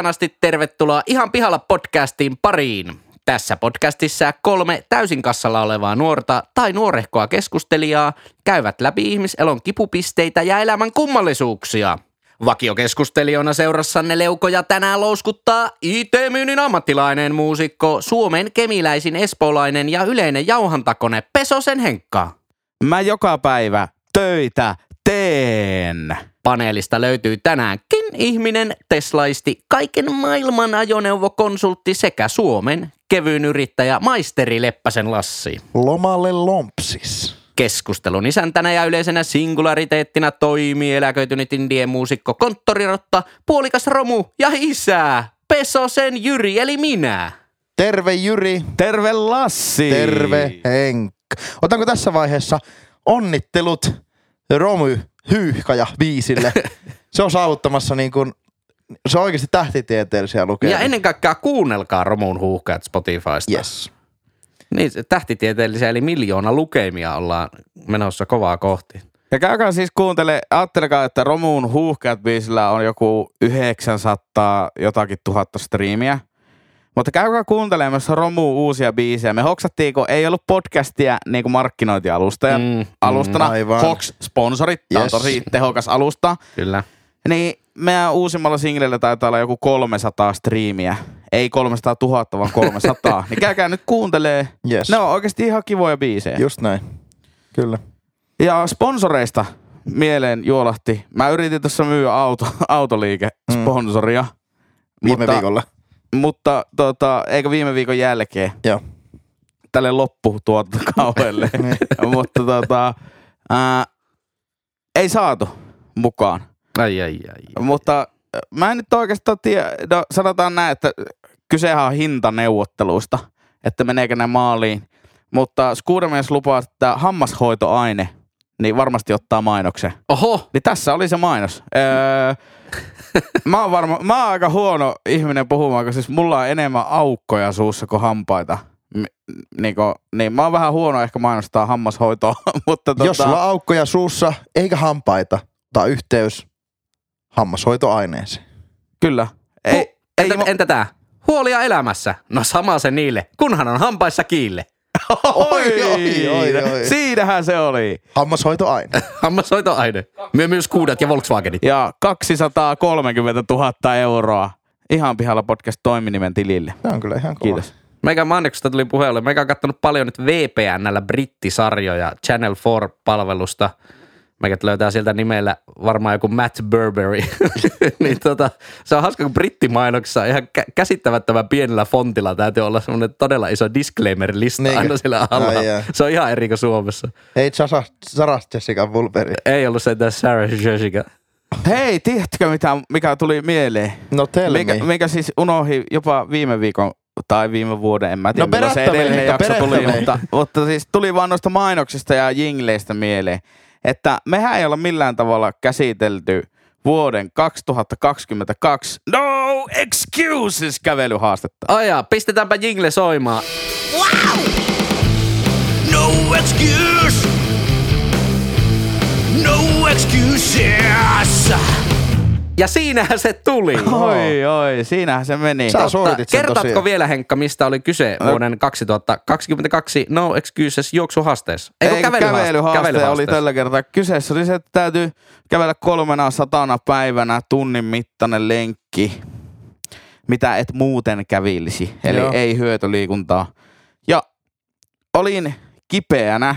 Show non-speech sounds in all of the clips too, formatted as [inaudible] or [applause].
ihanasti tervetuloa Ihan pihalla podcastiin pariin. Tässä podcastissa kolme täysin kassalla olevaa nuorta tai nuorehkoa keskustelijaa käyvät läpi ihmiselon kipupisteitä ja elämän kummallisuuksia. Vakiokeskustelijona seurassanne leukoja tänään louskuttaa IT-myynnin ammattilainen muusikko, Suomen kemiläisin espoolainen ja yleinen jauhantakone Pesosen Henkka. Mä joka päivä töitä teen. Paneelista löytyy tänäänkin ihminen, teslaisti, kaiken maailman ajoneuvokonsultti sekä Suomen kevyyn yrittäjä Maisteri Leppäsen Lassi. Lomalle lompsis. Keskustelun isäntänä ja yleisenä singulariteettina toimii eläköitynyt indien muusikko, konttorirotta, puolikas romu ja isää, Pesosen Jyri eli minä. Terve Jyri. Terve Lassi. Terve Henkka. Otanko tässä vaiheessa onnittelut Romy Hyyhkaja viisille. [laughs] Se on saavuttamassa niin kuin, se on oikeasti tähtitieteellisiä lukemia. Ja ennen kaikkea kuunnelkaa Romuun huuhkajat Spotifysta. Yes. Niin, se tähtitieteellisiä eli miljoona lukemia ollaan menossa kovaa kohti. Ja käykää siis kuuntele, ajattelekaa, että Romuun huuhkajat biisillä on joku 900 jotakin tuhatta striimiä. Mutta käykää kuuntelemassa Romu uusia biisejä. Me hoksattiin, kun ei ollut podcastia niin kuin markkinointialusta ja mm, alustana. Mm, aivan. Hox sponsorit, tämä yes. on tosi tehokas alusta. Kyllä. Niin meidän uusimmalla singlellä taitaa olla joku 300 striimiä. Ei 300 000, vaan 300. [laughs] niin käykää nyt kuuntelee. Yes. Ne on oikeasti ihan kivoja biisejä. Just näin. Kyllä. Ja sponsoreista mieleen juolahti. Mä yritin tuossa myyä auto, [laughs] autoliike-sponsoria. Mm. Viime mutta, viikolla. Mutta tota, eikö viime viikon jälkeen? Joo. Tälle loppu tuotantokaudelle. [laughs] Niin. mutta tota, ää, ei saatu mukaan. Ai, ai, ai. Mutta mä en nyt oikeastaan tiedä, no, sanotaan näin, että kysehän on hintaneuvotteluista, että meneekö ne maaliin. Mutta Skuudemies lupaa, että hammashoitoaine, niin varmasti ottaa mainoksen. Oho! Niin tässä oli se mainos. Öö, mä, oon varma, mä oon aika huono ihminen puhumaan, koska siis mulla on enemmän aukkoja suussa kuin hampaita. M- niinku, niin mä oon vähän huono ehkä mainostaa hammashoitoa. [laughs] mutta tota... Jos sulla on aukkoja suussa eikä hampaita, tai yhteys hammashoitoaineeseen. Kyllä. Ei, Hu- ei, entä, entä tää? Huolia elämässä. No sama se niille, kunhan on hampaissa kiille. Oi, oi, oi, oi. Siinähän se oli. Hammashoitoaine. [laughs] Hammashoitoaine. Me myös kuudet ja Volkswagenit. Ja 230 000 euroa. Ihan pihalla podcast toiminimen tilille. Tämä on kyllä ihan kova. Kiitos. Meikä Manneksesta tuli puheelle. Meikä on kattonut paljon nyt VPNllä brittisarjoja Channel 4-palvelusta – Meikä löytää sieltä nimellä varmaan joku Matt Burberry. [laughs] niin tota, se on hauska, kun brittimainoksessa ihan kä- käsittämättömän pienellä fontilla täytyy olla semmoinen todella iso disclaimer-lista Niinkö? aina siellä alla. Ai, se on ihan eri kuin Suomessa. Ei Sarah, Sarah Jessica Bulberi. Ei ollut se Sarah Jessica. Hei, tiedätkö mitä, mikä tuli mieleen? No tell mikä, me. mikä siis unohi jopa viime viikon tai viime vuoden, en mä tiedä, no, milloin se edellinen jakso tuli, mutta, mutta, siis tuli vaan noista mainoksista ja jingleistä mieleen että mehän ei olla millään tavalla käsitelty vuoden 2022 No Excuses kävelyhaastetta. Aja, pistetäänpä jingle soimaan. Wow! No excuse! No excuses! Ja siinähän se tuli. Oi, oi, siinähän se meni. Sä Kertatko tosiaan. vielä Henkka, mistä oli kyse vuoden 2022 No Excuses juoksuhaasteessa? Eikö Eikö kävelyhaaste, kävelyhaaste oli tällä kertaa. Kyseessä oli se, että täytyy kävellä kolmena satana päivänä tunnin mittainen lenkki, mitä et muuten kävilisi. Eli Joo. ei hyötyliikuntaa. Ja olin kipeänä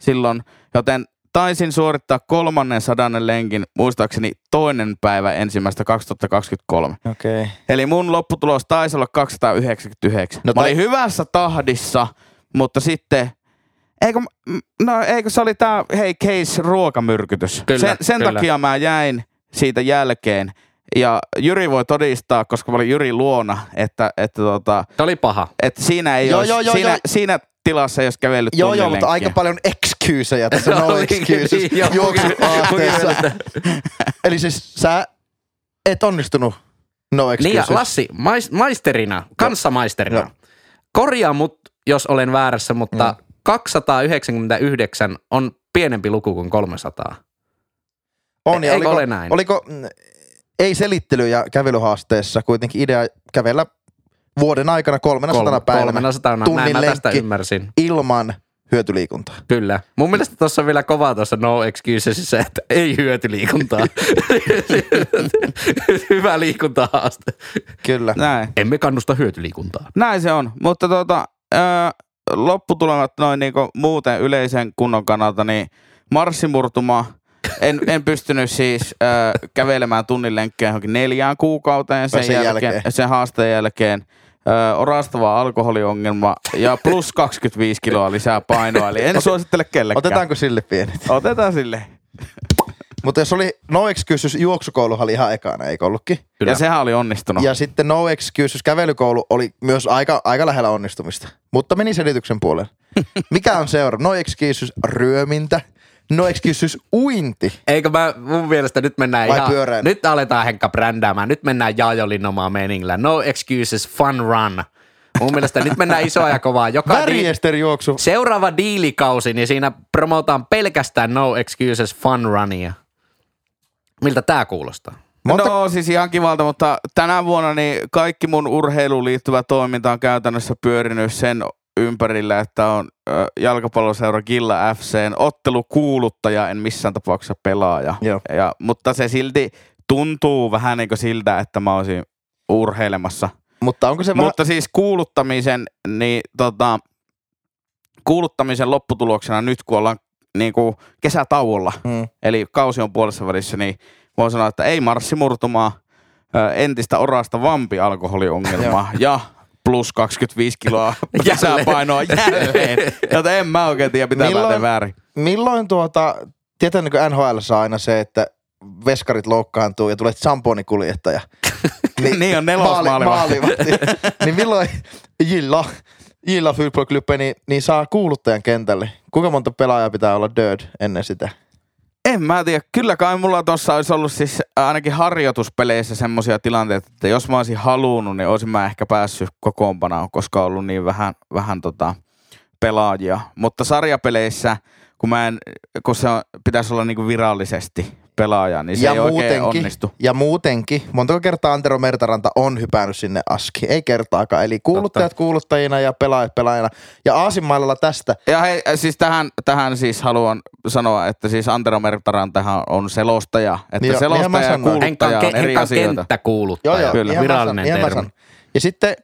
silloin, joten taisin suorittaa kolmannen sadannen lenkin muistaakseni toinen päivä ensimmäistä 2023. Okei. Okay. Eli mun lopputulos taisi olla 299. No Mä olin hyvässä tahdissa, mutta sitten Eikö, no, eikö se oli tää, hei, case ruokamyrkytys. Kyllä, sen sen kyllä. takia mä jäin siitä jälkeen. Ja Jyri voi todistaa, koska mä olin Jyri luona, että, että tota, Se oli paha. Että siinä ei joo, olisi, joo, joo, siinä, joo. siinä tilassa olisi kävellyt Joo, joo, mutta aika paljon excuseja tässä [laughs] no excuses joo, juoksuaatteessa. [laughs] Eli siis sä et onnistunut no Niin ja excuses. Lassi, mais, maisterina, kanssamaisterina. Korjaa mut, jos olen väärässä, mutta 299 on pienempi luku kuin 300. on, ja eikö oliko, ole näin? Oliko, mm, ei selittely- ja kävelyhaasteessa kuitenkin idea kävellä vuoden aikana 300 Kol- päivänä 300, tunnin näin mä tästä lenkki ymmärsin. ilman hyötyliikuntaa. Kyllä. Mun mielestä tuossa on vielä kova tuossa no excusesissa, että ei hyötyliikuntaa. [laughs] Hyvä liikuntahaaste. Kyllä. Näin. Emme kannusta hyötyliikuntaa. Näin se on, mutta tuota, ää, lopputulemat noin niinku muuten yleisen kunnon kannalta, niin marssimurtuma, en, en pystynyt siis ää, kävelemään tunnin lenkkejä johonkin neljään kuukauteen sen, sen jälkeen, jälkeen. sen haasteen jälkeen. Orastava alkoholiongelma ja plus 25 kiloa lisää painoa, eli en suosittele kellekään. Otetaanko sille pienet? Otetaan sille. Mutta jos oli no excuses, juoksukouluhan oli ihan ekana, eikö ollutkin? Kyllä. Ja sehän oli onnistunut. Ja sitten no excuses, kävelykoulu oli myös aika, aika lähellä onnistumista. Mutta meni selityksen puolelle. [laughs] Mikä on seuraava? No excuses, ryömintä. No excuses, uinti. Eikö mä, mun mielestä nyt mennään Vai ihan, pyöräily? nyt aletaan Henkka brändäämään, nyt mennään Jaajolinnomaan meningillä. No excuses, fun run. Mun mielestä nyt mennään isoa ja kovaa. Joka di- Värjesterijuoksu. seuraava diilikausi, niin siinä promotaan pelkästään no excuses fun runia. Miltä tää kuulostaa? Monta- No siis ihan kivalta, mutta tänä vuonna niin kaikki mun urheiluun liittyvä toiminta on käytännössä pyörinyt sen ympärillä, että on jalkapalloseura Gilla FCn ottelukuuluttaja, en missään tapauksessa pelaaja. Joo. Ja, mutta se silti tuntuu vähän niin kuin siltä, että mä olisin urheilemassa. Mutta onko se vähän... Mutta siis kuuluttamisen, niin tota, kuuluttamisen lopputuloksena nyt kun ollaan niin kuin kesätauolla, Mm. eli kausi on puolessa välissä, niin voi sanoa, että ei marssimurtumaa, entistä orasta vampi alkoholiongelmaa ja plus 25 kiloa kesäpainoa [laughs] jälleen. [laughs] Joten en mä oikein tiedä, mitä Milloin- mä väärin. Milloin tuota, tietääkö NHL aina se, että veskarit loukkaantuu ja tulee samponikuljettaja? [laughs] Niin on nelosmaalivahti. maalivahti. niin milloin Jilla, Jilla Club niin, niin saa kuuluttajan kentälle? Kuinka monta pelaajaa pitää olla dirt ennen sitä? En mä tiedä. Kyllä kai mulla tuossa olisi ollut siis ainakin harjoituspeleissä semmoisia tilanteita, että jos mä olisin halunnut, niin olisin mä ehkä päässyt kokoonpanoon, koska on ollut niin vähän, vähän tota pelaajia. Mutta sarjapeleissä, kun, mä en, kun se on, pitäisi olla niinku virallisesti pelaaja, niin se ei oikein onnistu. ja muutenkin, montako kertaa Antero Mertaranta on hypännyt sinne aski? Ei kertaakaan. Eli kuuluttajat Totta. kuuluttajina ja pelaajat pelaajina. Ja Aasinmailalla tästä, Ja hei, siis tähän, tähän siis haluan sanoa, että siis Antero Mertarantahan on selostaja. Että Niin jo, selostaja ja kuuluttaja on eri asioita. kenttäkuuluttaja. Joo, joo. Kyllä. Virallinen sanon, ihan mä termi. Ja sitten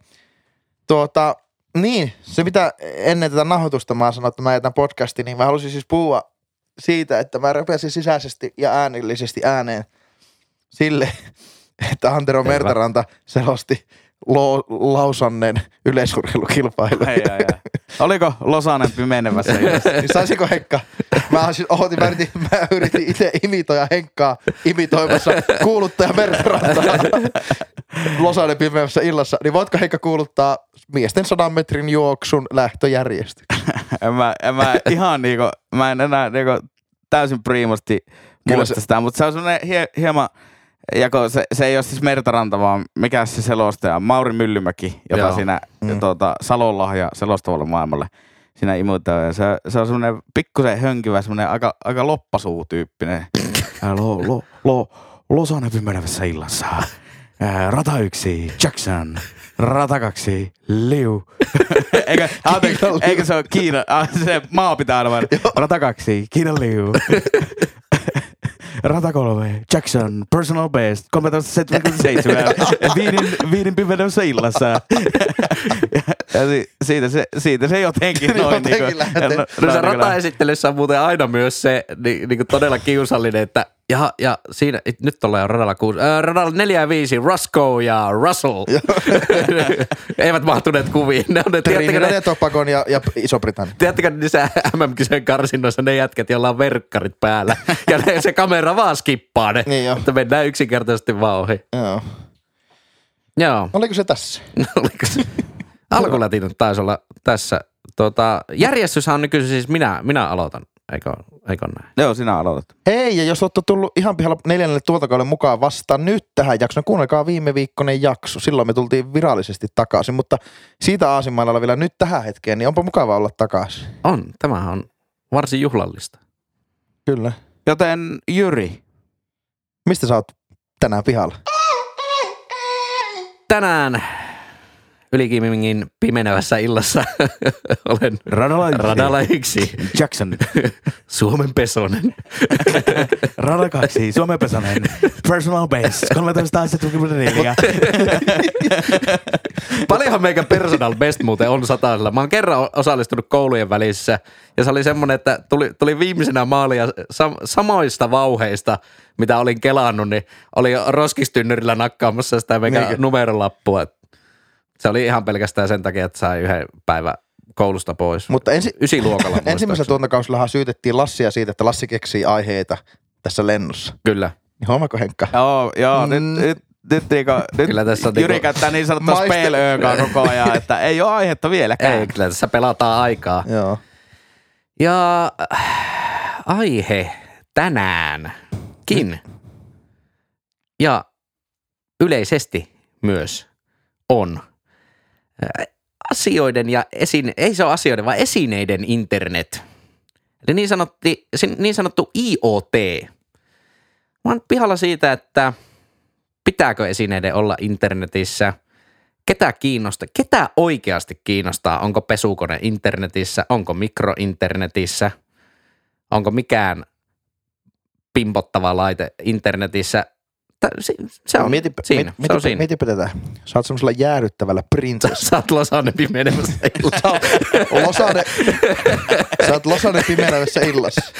tuota, niin, se mitä ennen tätä nauhoitusta mä sanoin, että mä jätän podcastin, niin mä halusin siis puhua siitä, että mä repesin sisäisesti ja äänellisesti ääneen sille, että Antero Selvä. Mertaranta selosti Lo- Lausannen yleisurheilukilpailu. Ai, ai, ai. Oliko Losanen? Niin [laughs] saisinko Henkka? Mä, siis, ohotin, mä, yritin, mä yritin itse imitoida Henkkaa imitoimassa kuuluttaja Mertarantaa [laughs] Losainen pimeässä illassa. Niin voitko Henkka kuuluttaa miesten sadan metrin juoksun lähtöjärjestyksen? [laughs] en, mä, en mä ihan niinku, mä en enää niinku täysin priimasti Kyllä muista se- sitä, mutta se on semmoinen hie, hieman, jako, se, se ei ole siis Mertaranta, vaan mikä se selostaja, Mauri Myllymäki, jota Joo. siinä Mm. tuota, Salon lahja selostavalle maailmalle siinä imutaan. Ja se, se on semmoinen pikkusen hönkyvä, semmoinen aika, aika loppasuu-tyyppinen. [laughs] Ää, lo, lo, lo, Losanen pimenevässä illassa. Ää, Rata yksi, Jackson. Rata kaksi, Liu. [laughs] eikö, anteeksi, Kiina Liu. eikö se ole Kiina? Ah, se maa pitää aina vain. Rata kaksi, Kiina Liu. [laughs] Rata kolme, Jackson, personal best, 1377, [laughs] viinin, viinin pimeydessä illassa. ja si, siitä, se, siitä se jotenkin noin. Jotenkin niinku- no- No se noin niinku rataesittelyssä on muuten aina myös se niin, niin kuin todella kiusallinen, että ja, ja siinä, it- nyt ollaan jo radalla kuusi, äh, radalla neljä ja viisi, Rusko ja Russell. [laughs] Eivät mahtuneet kuviin. Ne on ne, tiedättekö, ne, ja Tobagon ja, ja Iso-Britannia. tiedättekö niissä MM-kisojen karsinnoissa ne jätkät, joilla on verkkarit päällä. [laughs] Ja ne, se kamera vaan skippaa ne. Niin jo. Että mennään yksinkertaisesti vaan ohi. Joo. Joo. Oliko se tässä? [laughs] Oliko se? Alkulatinat taisi olla tässä. Tota, järjestyshän on nykyisin siis minä, minä aloitan, eikö, eikö näin? Joo, sinä aloitat. Hei, ja jos olette tullut ihan pihalla neljännelle tuotantokaudelle mukaan vasta nyt tähän jaksoon, kuunnelkaa viime viikkoinen jakso. Silloin me tultiin virallisesti takaisin, mutta siitä Aasinmailalla vielä nyt tähän hetkeen, niin onpa mukava olla takaisin. On, tämähän on varsin juhlallista. Kyllä. Joten Jyri, Mistä sä oot tänään pihalla? Tänään Ylikimingin pimenevässä illassa [laughs] olen Radalla yksi. radalla yksi. Jackson. [laughs] Suomen Pesonen. [laughs] Rada kaksi. Suomen Pesonen. Personal base. 1374. Paljonhan meikä personal best muuten on satasella. Mä oon kerran osallistunut koulujen välissä ja se oli semmonen, että tuli, tuli viimeisenä maalia sam- samoista vauheista, mitä olin kelannut, niin oli roskistynnyrillä nakkaamassa sitä meikä Niinkö? numerolappua. Se oli ihan pelkästään sen takia, että sai yhden päivän koulusta pois. Mutta ensi, Ysiluokalla [laughs] ensimmäisellä muistaakseni. tuontokausillahan syytettiin Lassia siitä, että Lassi keksii aiheita tässä lennossa. Kyllä. Niin huomaako Henkka? Joo, joo. Nyt, Mm. nyt, nyt, niinku, nyt Kyllä tässä on Jyri niinku- käyttää niin sanottua spelöökaa koko ajan, että ei ole aihetta vieläkään. Ei, kyllä tässä pelataan aikaa. Joo. Ja äh, aihe tänäänkin ja yleisesti myös on asioiden ja esine, ei se ole asioiden, vaan esineiden internet. Eli niin, sanotti, niin sanottu IoT. Mä oon pihalla siitä, että pitääkö esineiden olla internetissä, ketä kiinnostaa, ketä oikeasti kiinnostaa, onko pesukone internetissä, onko mikro internetissä, onko mikään pimpottava laite internetissä. Se, se on mietipä, siinä, miet- se on mietipä, siinä. mietipä tätä. Sä oot semmoisella jäädyttävällä prinsessa. [laughs] Sä oot Losanne pimenemässä [laughs] Sä oot Losane, sä oot Losanen pimenevässä illassa.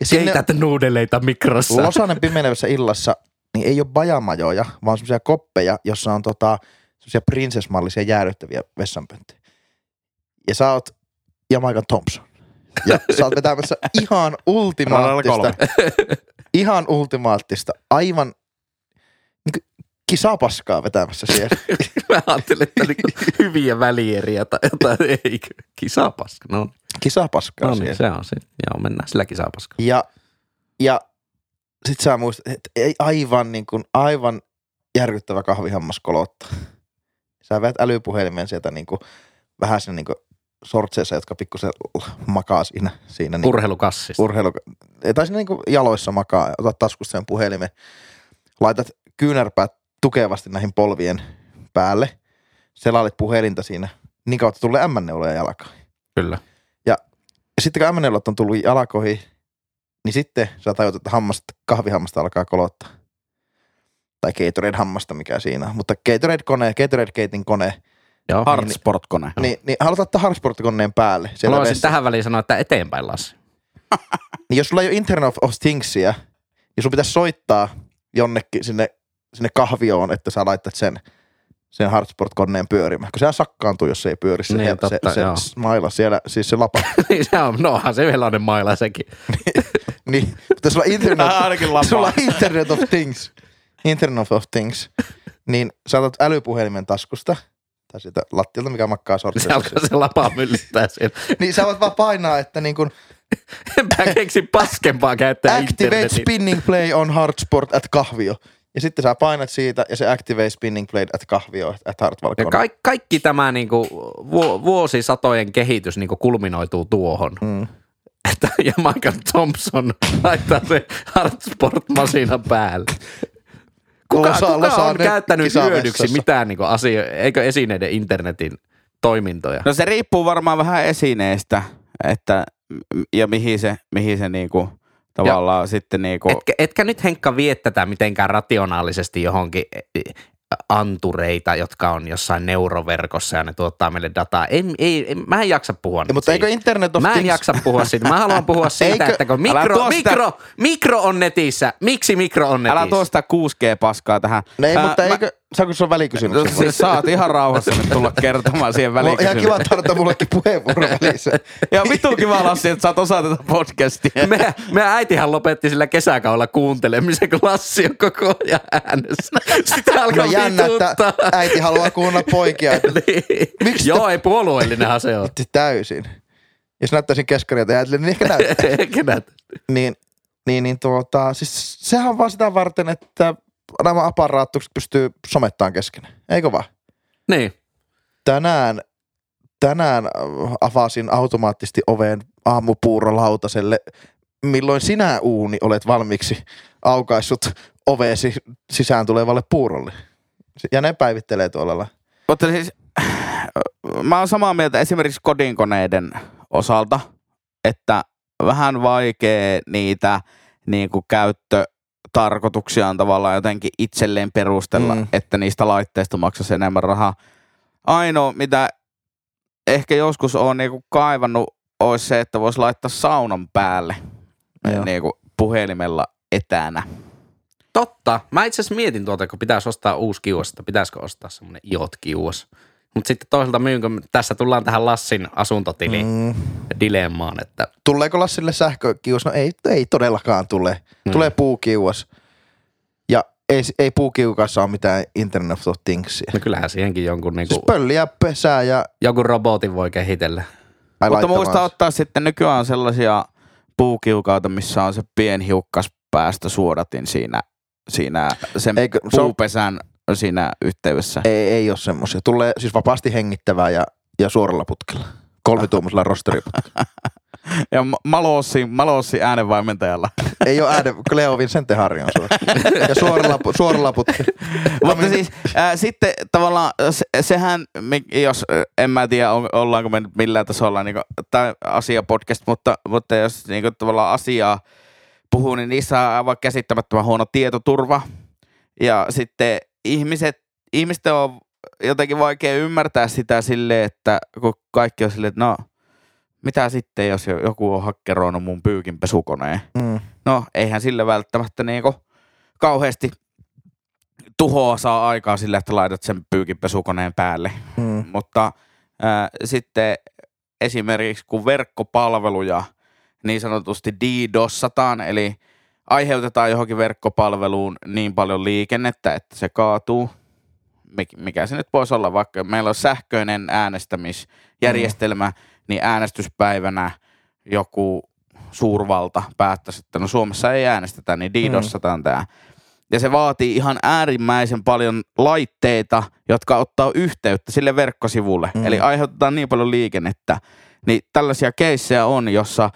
Ja sinne Keität nuudeleita mikrossa. Losanen pimenevässä illassa niin ei ole bajamajoja, vaan semmoisia koppeja, jossa on tota, semmoisia prinsessmallisia jäädyttäviä vessanpönttöjä. Ja sä oot Jamaican Thompson. Ja sä oot vetämässä ihan ultimaattista, ihan ultimaattista, aivan kisapaskaa vetämässä siellä. [laughs] Mä ajattelin, että niinku hyviä välieriä tai jotain. Ei, kisapaska. No, Kisapaskaa no siellä. niin, se on se. Joo, mennään sillä kisapaska. Ja, ja sit sä muistat, että ei aivan, niin kuin, aivan järkyttävä kahvihammas kolottaa. Sä vedät älypuhelimen sieltä niin kuin, vähän sinne niin kuin sortseissa, jotka pikkusen makaa siinä. siinä niin Urheilukassista. urheilu, tai siinä niin kuin jaloissa makaa, otat taskusta sen puhelimen, laitat kyynärpäät tukevasti näihin polvien päälle, selailet puhelinta siinä, niin kautta tulee M-neuloja jalkaan. Kyllä. Ja sitten kun M4 on tullut jalkoihin, niin sitten sä tajut, että hammasta, kahvihammasta alkaa kolottaa. Tai Gatorade-hammasta, mikä siinä on. Mutta Gatorade-kone, Gatorade-keitin kone, Joo. Hardsport-kone. niin, niin haluat ottaa Hardsport-koneen päälle. Haluaisin vessa. tähän väliin sanoa, että eteenpäin Lassi. [laughs] Niin jos sulla ei ole Internet of, of Thingsia, niin sun pitäisi soittaa jonnekin sinne, sinne kahvioon, että sä laitat sen, sen Hardsport-koneen pyörimään. Kun sehän sakkaantuu, jos se ei pyöri se, Niin, se, totta, se, joo. smaila siellä, siis se lapa. [laughs] Niin se on, no onhan se veloinen maila sekin. [laughs] niin, mutta sulla on [laughs] Internet, sulla on Internet of Things, Internet of Things, niin sä otat älypuhelimen taskusta, tai siitä lattialta, mikä makkaa Se sortseissa. alkaa se lapa myllyttää siellä. niin sä voit vaan painaa, että niin kun Enpä keksi paskempaa käyttää Activate internetin. spinning play on hard sport at kahvio. Ja sitten sä painat siitä ja se activate spinning play at kahvio at hardwall Ja ka- kaikki tämä niinku vu- vuosisatojen kehitys niinku kulminoituu tuohon. Mm. Että [laughs] ja Michael Thompson [laughs] laittaa se Hardsport-masinan päälle. Kuka, Losa- kuka Losa on nyt käyttänyt hyödyksi mitään niinku asio- eikö esineiden internetin toimintoja? No se riippuu varmaan vähän esineestä, että ja mihin se, mihin se niinku, tavallaan sitten niinku, Etkä, etkä nyt Henkka vie tätä mitenkään rationaalisesti johonkin e, e, antureita, jotka on jossain neuroverkossa ja ne tuottaa meille dataa. En, ei, en, mä en jaksa puhua nyt Mutta eikö. Internet of Mä en Things... jaksa puhua siitä. Mä haluan puhua [laughs] siitä, Eikö- että kun mikro, sitä- mikro, mikro on netissä. Miksi mikro on netissä? älä tuo sitä 6G-paskaa tähän. No ei, Ää, mutta mä- eikö... Saanko sulla välikysymys? No, siis saat ihan rauhassa nyt tulla kertomaan siihen on ihan välikysymykseen. kiva tarjota mullekin puheenvuoro välissä. [laughs] Ja vitu kiva Lassi, että saat osa tätä podcastia. Meidän, meidän äitihän lopetti sillä kesäkaudella kuuntelemisen, kun Lassi on koko ajan äänessä. Sitten No alkoi jännä, että vituttaa. äiti haluaa kuunnella poikia. Että [laughs] Niin. Miksi Joo, ei puolueellinenhan se on. Täysin. Jos näyttäisin keskaria ja ajattelin, niin ehkä näyttää. [laughs] Kenät? niin, niin, niin tuota, siis sehän on vaan sitä varten, että nämä aparaattukset pystyy somettaan kesken. Eikö vaan? Niin. tänään, tänään äh, avasin automaattisesti oven aamupuurolautaselle, milloin sinä uuni olet valmiiksi aukaissut ove sisään tulevalle puurolle. Ja ne päivittelee tuolla. Mutta siis, mä oon samaa mieltä esimerkiksi kodinkoneiden osalta, että vähän vaikea niitä niin kuin käyttötarkoituksiaan tavallaan jotenkin itselleen perustella, mm. että niistä laitteista maksaisi enemmän rahaa. Ainoa, mitä ehkä joskus on niin kuin kaivannut, olisi se, että voisi laittaa saunan päälle niin kuin puhelimella etänä. Totta. Mä itse asiassa mietin tuota, kun pitäisi ostaa uusi kiuas, että pitäisikö ostaa semmoinen iot kiuas. Mutta sitten toisaalta myynkö, tässä tullaan tähän Lassin asuntotili mm. dilemmaan, että... Tuleeko Lassille sähkökiuas? No ei, ei todellakaan tule. Mm. Tulee puukiuas. Ja ei, ei puukiukassa ole mitään Internet of Thingsia. No kyllähän siihenkin jonkun niinku... Siis pölliä pesää ja... Jonkun robotin voi kehitellä. Ai Mutta muista ottaa sitten nykyään sellaisia puukiukaita, missä on se pienhiukkas päästä suodatin siinä, siinä sen Eikö, puupesän siinä yhteydessä. Ei, ei ole semmoisia. Tulee siis vapaasti hengittävää ja, ja suoralla putkella. Kolmituumaisella rosteriputkella. [laughs] ja Malossi, Malossi äänenvaimentajalla. [laughs] Ei ole äänen, Leo Vincente Harjon Ja suoralla, suoralla putkella. [laughs] Mutta siis äh, sitten tavallaan se, sehän, jos en mä tiedä, ollaanko me millään tasolla niin tämä asia podcast, mutta, mutta jos niin kuin, tavallaan asiaa puhuu, niin niissä on aivan käsittämättömän huono tietoturva. Ja sitten ihmiset, ihmisten on jotenkin vaikea ymmärtää sitä silleen, että kun kaikki on silleen, että no, mitä sitten, jos joku on hakkeroinut mun pyykin pesukoneen. Mm. No, eihän sille välttämättä niinku kauheasti tuhoa saa aikaa sille, että laitat sen pyykin pesukoneen päälle. Mm. Mutta ää, sitten esimerkiksi kun verkkopalveluja niin sanotusti DDoSataan, eli aiheutetaan johonkin verkkopalveluun niin paljon liikennettä, että se kaatuu. Mikä se nyt voisi olla, vaikka meillä on sähköinen äänestämisjärjestelmä, mm. niin äänestyspäivänä joku suurvalta päättäisi, että no Suomessa ei äänestetä, niin DDoSataan mm. tämä. Ja se vaatii ihan äärimmäisen paljon laitteita, jotka ottaa yhteyttä sille verkkosivulle. Mm. Eli aiheutetaan niin paljon liikennettä. Niin tällaisia keissejä on, jossa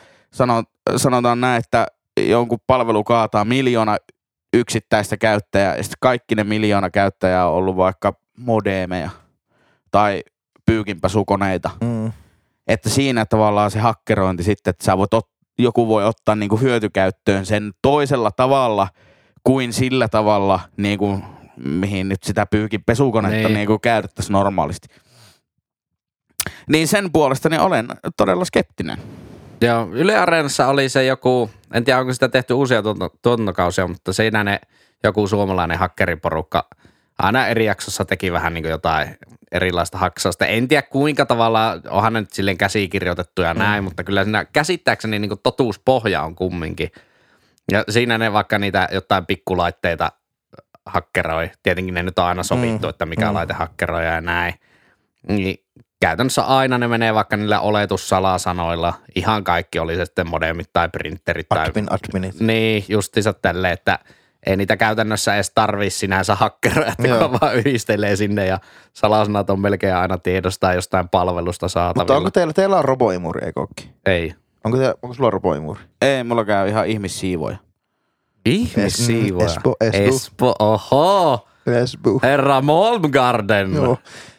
sanotaan näin, että jonkun palvelu kaataa miljoona yksittäistä käyttäjää ja sitten kaikki ne miljoona käyttäjää on ollut vaikka modemeja tai pyykinpäsukoneita. Mm. Että siinä tavallaan se hakkerointi sitten, että sä voit ot- joku voi ottaa niinku hyötykäyttöön sen toisella tavalla kuin sillä tavalla, niinku, mihin nyt sitä pyykinpesukonetta niin. niinku käytettäisiin normaalisti. Niin sen puolesta niin olen todella skeptinen. Joo, Yle Areenassa oli se joku, en tiedä onko sitä tehty uusia tuotantokausia, mutta siinä ne joku suomalainen hakkeriporukka aina eri jaksossa teki vähän niin kuin jotain erilaista haksausta. En tiedä kuinka tavalla, onhan ne nyt silleen käsikirjoitettu ja näin, mm. mutta kyllä siinä käsittääkseni niin kuin totuuspohja on kumminkin. Ja siinä ne vaikka niitä jotain pikkulaitteita hakkeroi. Tietenkin ne nyt on aina sovittu, mm. että mikä mm. laite hakkeroi ja näin. Niin käytännössä aina ne menee vaikka niillä oletussalasanoilla. Ihan kaikki oli se sitten modemit tai printerit. Tai, Admin, adminit. Niin, justiinsa tälle, että ei niitä käytännössä edes tarvii sinänsä hakkeroja, että kun vaan yhdistelee sinne ja salasanat on melkein aina tiedostaa jostain palvelusta saatavilla. Mutta onko teillä, teillä on roboimuri, ei kokki? Ei. Onko, teillä, onko sulla roboimuri? Ei, mulla käy ihan ihmissiivoja. Ihmissiivoja? Espo, Espo. Espo, oho. Espo. Herra Molmgarden. Joo.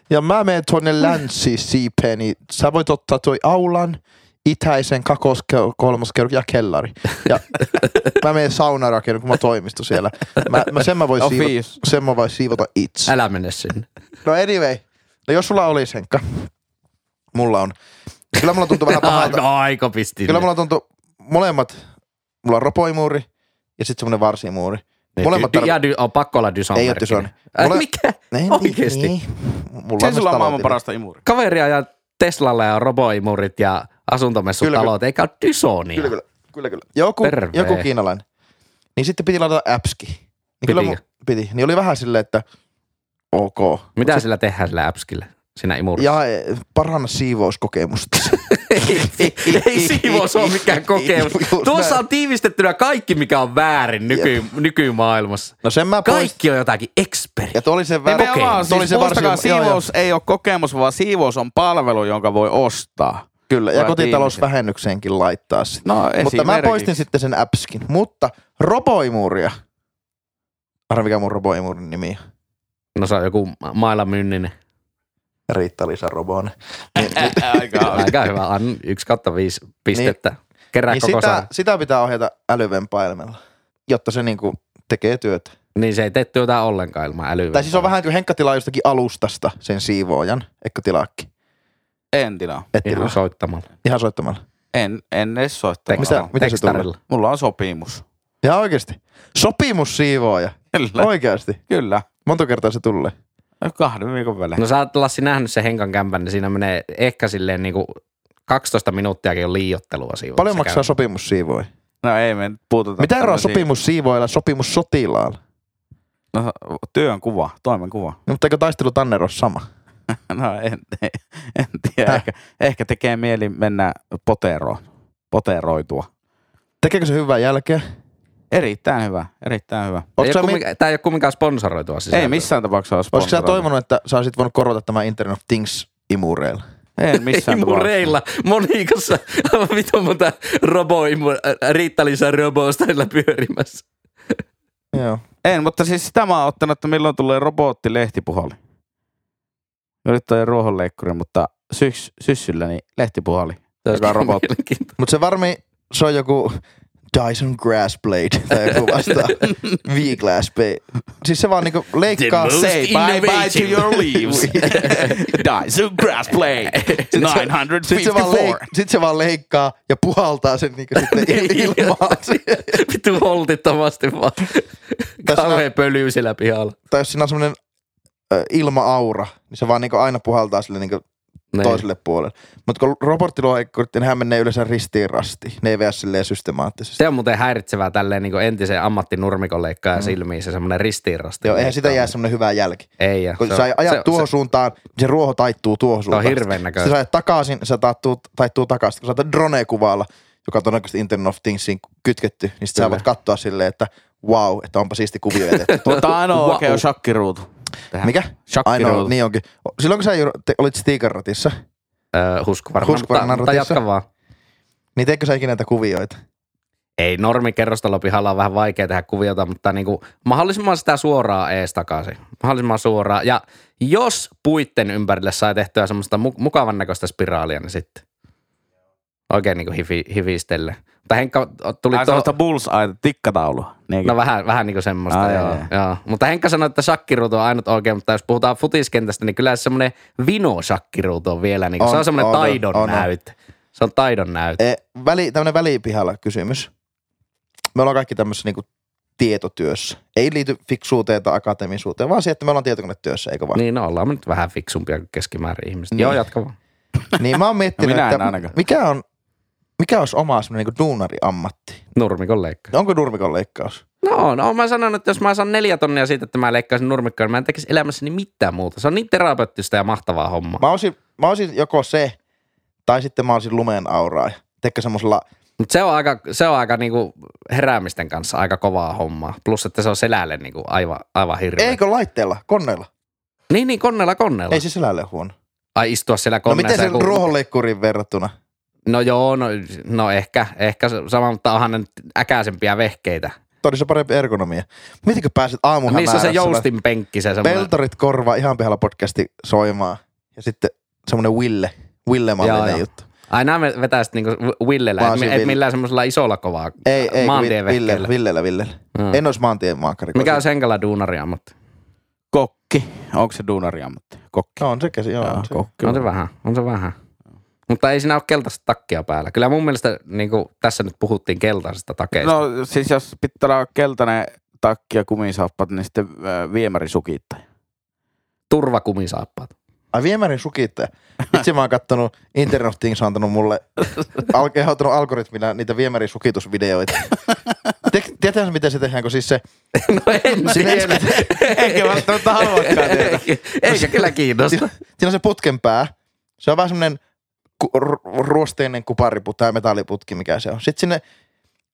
Ja mä menen tuonne länsisiipeen, niin sä voit ottaa toi aulan, itäisen kakoskerros, kolmoskerros ja kellari. Ja [laughs] mä menen saunarakennuun, kun mä toimisto siellä. Mä, mä sen, mä voin oh, siivota, sen mä voin siivota itse. Älä mene sinne. No anyway. No jos sulla oli Henkka. Mulla on. Kyllä mulla tuntuu vähän [laughs] pahalta. no, aika pisti. Kyllä mulla tuntuu molemmat. Mulla on ropoimuuri ja sitten semmonen varsimuuri. Niin, Molemmat dy, ja dy, on pakko olla Dyson Ei ole Dyson. Mulle... Mikä? Ei, Oikeesti? Niin. Mulla Sen sulla on maailman parasta imuria. Kaveria ja Teslalla ja roboimurit ja asuntomessutalot, eikä ole Dysonia. Kyllä, kyllä. kyllä, kyllä. Joku, joku kiinalainen. Niin sitten piti ladata appski. Niin piti. kyllä mu, piti. Niin oli vähän silleen, että ok. Mitä Mut sillä tehdään sillä appskillä? Siinä imurissa. Ja e, paranna siivouskokemusta. [laughs] ei, ei, ei siivous ole mikään kokemus. Tuossa on tiivistettynä kaikki, mikä on väärin nyky, nykymaailmassa. No sen mä Kaikki on jotakin expert. Ja oli se väärä. Siis oli se varsin, siivous ei ole kokemus, vaan siivous on palvelu, jonka voi ostaa. Kyllä, ja kotitalousvähennykseenkin laittaa sitä. No, Mutta mä poistin sitten sen appskin. Mutta roboimuuria Arva, mikä mun roboimurin nimi on. No se on joku Maila Mynninen. Riitta-Liisa Robonen. Niin, [laughs] Aika, Aika hyvä. Anna yksi kautta viisi pistettä. Kerää niin koko sitä, sitä... sitä pitää ohjata älyvempaimella, jotta se niinku tekee työtä. Niin se ei tee työtä ollenkaan ilman älyä. Tai siis on vähän kuin Henkka tilaa jostakin alustasta sen siivoojan, eikö tilaakin? En tilaa. Et Ihan tilaa. soittamalla. Ihan soittamalla. En, en edes soittaa. Mitä- mitä se Tekstarilla. Mulla on sopimus. Ihan oikeasti. Sopimussiivooja. Kyllä. Oikeasti. Kyllä. Monta kertaa se tulee. Kahden viikon välein. No sä oot Lassi nähnyt sen Henkan kämpän, niin siinä menee ehkä silleen niinku 12 minuuttiakin on liiottelua siinä. Paljon maksaa käy. sopimussiivooja? No ei me puututa. Mitä eroa tämmösiin- sopimussiivoilla ja sopimussotilaalla? No, työn kuva, toimen kuva. No, mutta eikö taistelu Tanner ole sama? [laughs] No en, en, en tiedä. Ehkä, ehkä tekee mieli mennä poteroon. Poteroitua. Tekeekö se hyvää jälkeä? Erittäin hyvä, erittäin hyvä. Ei Oletko ole sä, mi- kumminkaan, tää ei ole kumminkaan sponsoroitua sisältöä. Ei missään tapauksessa ole olisiko sä sponsoroitu. toivonut, että sä olisit voinut korvata tämän Internet of Things imureilla? En [laughs] missään tapauksessa. Imureilla, Monikassa, aivan [laughs] vitun monta robo Riitta-Liisa robostailla pyörimässä. Joo. En, mutta siis sitä mä oon ottanut, että milloin tulee robotti lehtipuhali. Nyt toi ruohonleikkuri, mutta syks, syssyllä niin lehtipuhali. Joka on robotti. Mutta se varmi, se on joku Dyson Grass Blade tai joku [laughs] vastaa. V-Glass Blade. Siis se vaan niinku leikkaa. The Say bye bye to your leaves. [laughs] Dyson Grass Blade. Sitten se vaan, 954. leik- sit se vaan leikkaa ja puhaltaa sen niinku sitten [laughs] il- ilmaan. Vittu holtittomasti vaan. Kauhean pölyy siellä pihalla. tai jos siinä on semmoinen ilma-aura, niin se vaan niinku aina puhaltaa sille niinku Niin. toiselle puolelle. Mutta kun robottiluohikkurit, niin nehän menee yleensä ristiin rasti. Ne ei vie silleen systemaattisesti. Se on muuten häiritsevää tälleen niin entisen ammattinurmikon leikkaajan silmiin, se semmoinen ristiinrasti. Mm. Joo, eihän sitä jää semmoinen hyvä jälki. Ei, ja Kun se sä on- ajat se- tuohon se- suuntaan, niin se ruoho taittuu tuohon suuntaan. hirveän näköistä. Sä ajat takaisin, se taittuu, taittuu takaisin. Kun sä otat drone-kuvailla, joka on todennäköisesti Internet of Thingsiin kytketty, niin sit sä voit katsoa silleen, että wow, että onpa siisti kuvio jätetty. Mutta ainoa Wow. on shakkiruutu. Tähän. Mikä? Ainoa, niin onkin. Silloin kun sä te, olit Stiikarratissa, Öö, Husqvarna, Husqvarna mutta, jatka vaan. niin teikö sä ikinä näitä kuvioita? Ei, normikerrostalopihalla on vähän vaikea tehdä kuviota, mutta niin kuin mahdollisimman sitä suoraan ees takaisin. Mahdollisimman suoraan. Ja jos puitten ympärille sai tehtyä semmoista mu- mukavan näköistä spiraalia, niin sitten oikein niin kuin hifi, hivistelle. Mutta Henkka tuli sellaista bullseye tikkataulua. Niinkö? no vähän, vähän niin kuin semmoista, Ai, joo, ai. joo. Mutta Henkka sanoi, että shakkiruutu on ainut oikein, mutta jos puhutaan futiskentästä, niin kyllä se semmoinen vino shakkiruutu on vielä, niin kuin, se On, on semmoinen on, taidon on, on. näyte. Se on taidon näyte. E, väli, tämmöinen välipihalla kysymys. Me ollaan kaikki tämmöisessä niinku tietotyössä. Ei liity fiksuuteen tai akateemisuuteen, vaan siihen, että me ollaan tietokonetyössä, eikö vaan? Niin, no ollaan me nyt vähän fiksumpia kuin keskimäärin ihmiset. Niin. Joo, jatka vaan. Niin mä oon miettinyt, [laughs] No minä en että ainakaan. mikä on, mikä olisi oma semmoinen niinku duunari-ammatti? Nurmikon leikkaus. Onko nurmikon leikkaus? No, no mä sanon, että jos mä saan neljä tonnia siitä, että mä leikkaisin nurmikkoa, niin mä en tekisi elämässäni mitään muuta. Se on niin terapeuttista ja mahtavaa hommaa. Mä olisin, mä olisin joko se, tai sitten mä olisin lumen auraa. Teikö semmoisella, Mutta se on aika, se on aika niinku heräämisten kanssa aika kovaa hommaa. Plus, että se on selälle niinku aivan, aivan hirveä. eikö laitteella, koneella? Niin, niin, konnella, konnella. Ei se selälle huono. Ai istua siellä No koneessa. miten se joku- ruohonleikkuriin verrattuna? No joo, no, no ehkä, ehkä sama, mutta onhan ne äkäisempiä vehkeitä. Todissa parempi ergonomia. Mietinkö pääset aamuhan Niissä on se joustin penkki, se semmoinen. Peltorit korvaa ihan pihalla podcasti soimaan. Ja sitten semmoinen Wille-mallinen joo. juttu. Ai nämä me vetää sitten niinku Willellä, et, et Ville. millään semmoisella isolla kovaa Ei, ei. Villellä, Villellä, Villellä. Joo. En olisi maantien maakkari. Mikä on Senkala duunari ammatti? Kokki. Onko se duunariammatti? Kokki. No, on se käsi, joo. Joo, on se. kokki. On se vähän, on se vähän. Mutta ei siinä ole keltaista takkia päällä. Kyllä mun mielestä niin kuin tässä nyt puhuttiin keltaisesta takeista. No. Siis jos pitää olla keltainen takki ja kumisaappat, niin sitten äh, viemärisukittain. Turvakumisaappaat. Ai viemärin sukittaja. Itse mä oon kattonut, Internet of Things on antanut mulle, al- kehottanut algoritmilla niitä viemärin sukitusvideoita. Te- Tiedätkö miten se tehdään, kun siis se, No en Siinä tiedä. Eikä välttämättä haluakaan tehdä. Eikä, eikä kyllä kiinnosta. siinä, siinä on se putken pää. Se on vähän semmoinen ruosteinen kupariputki tai metalliputki, mikä se on. Sitten sinne,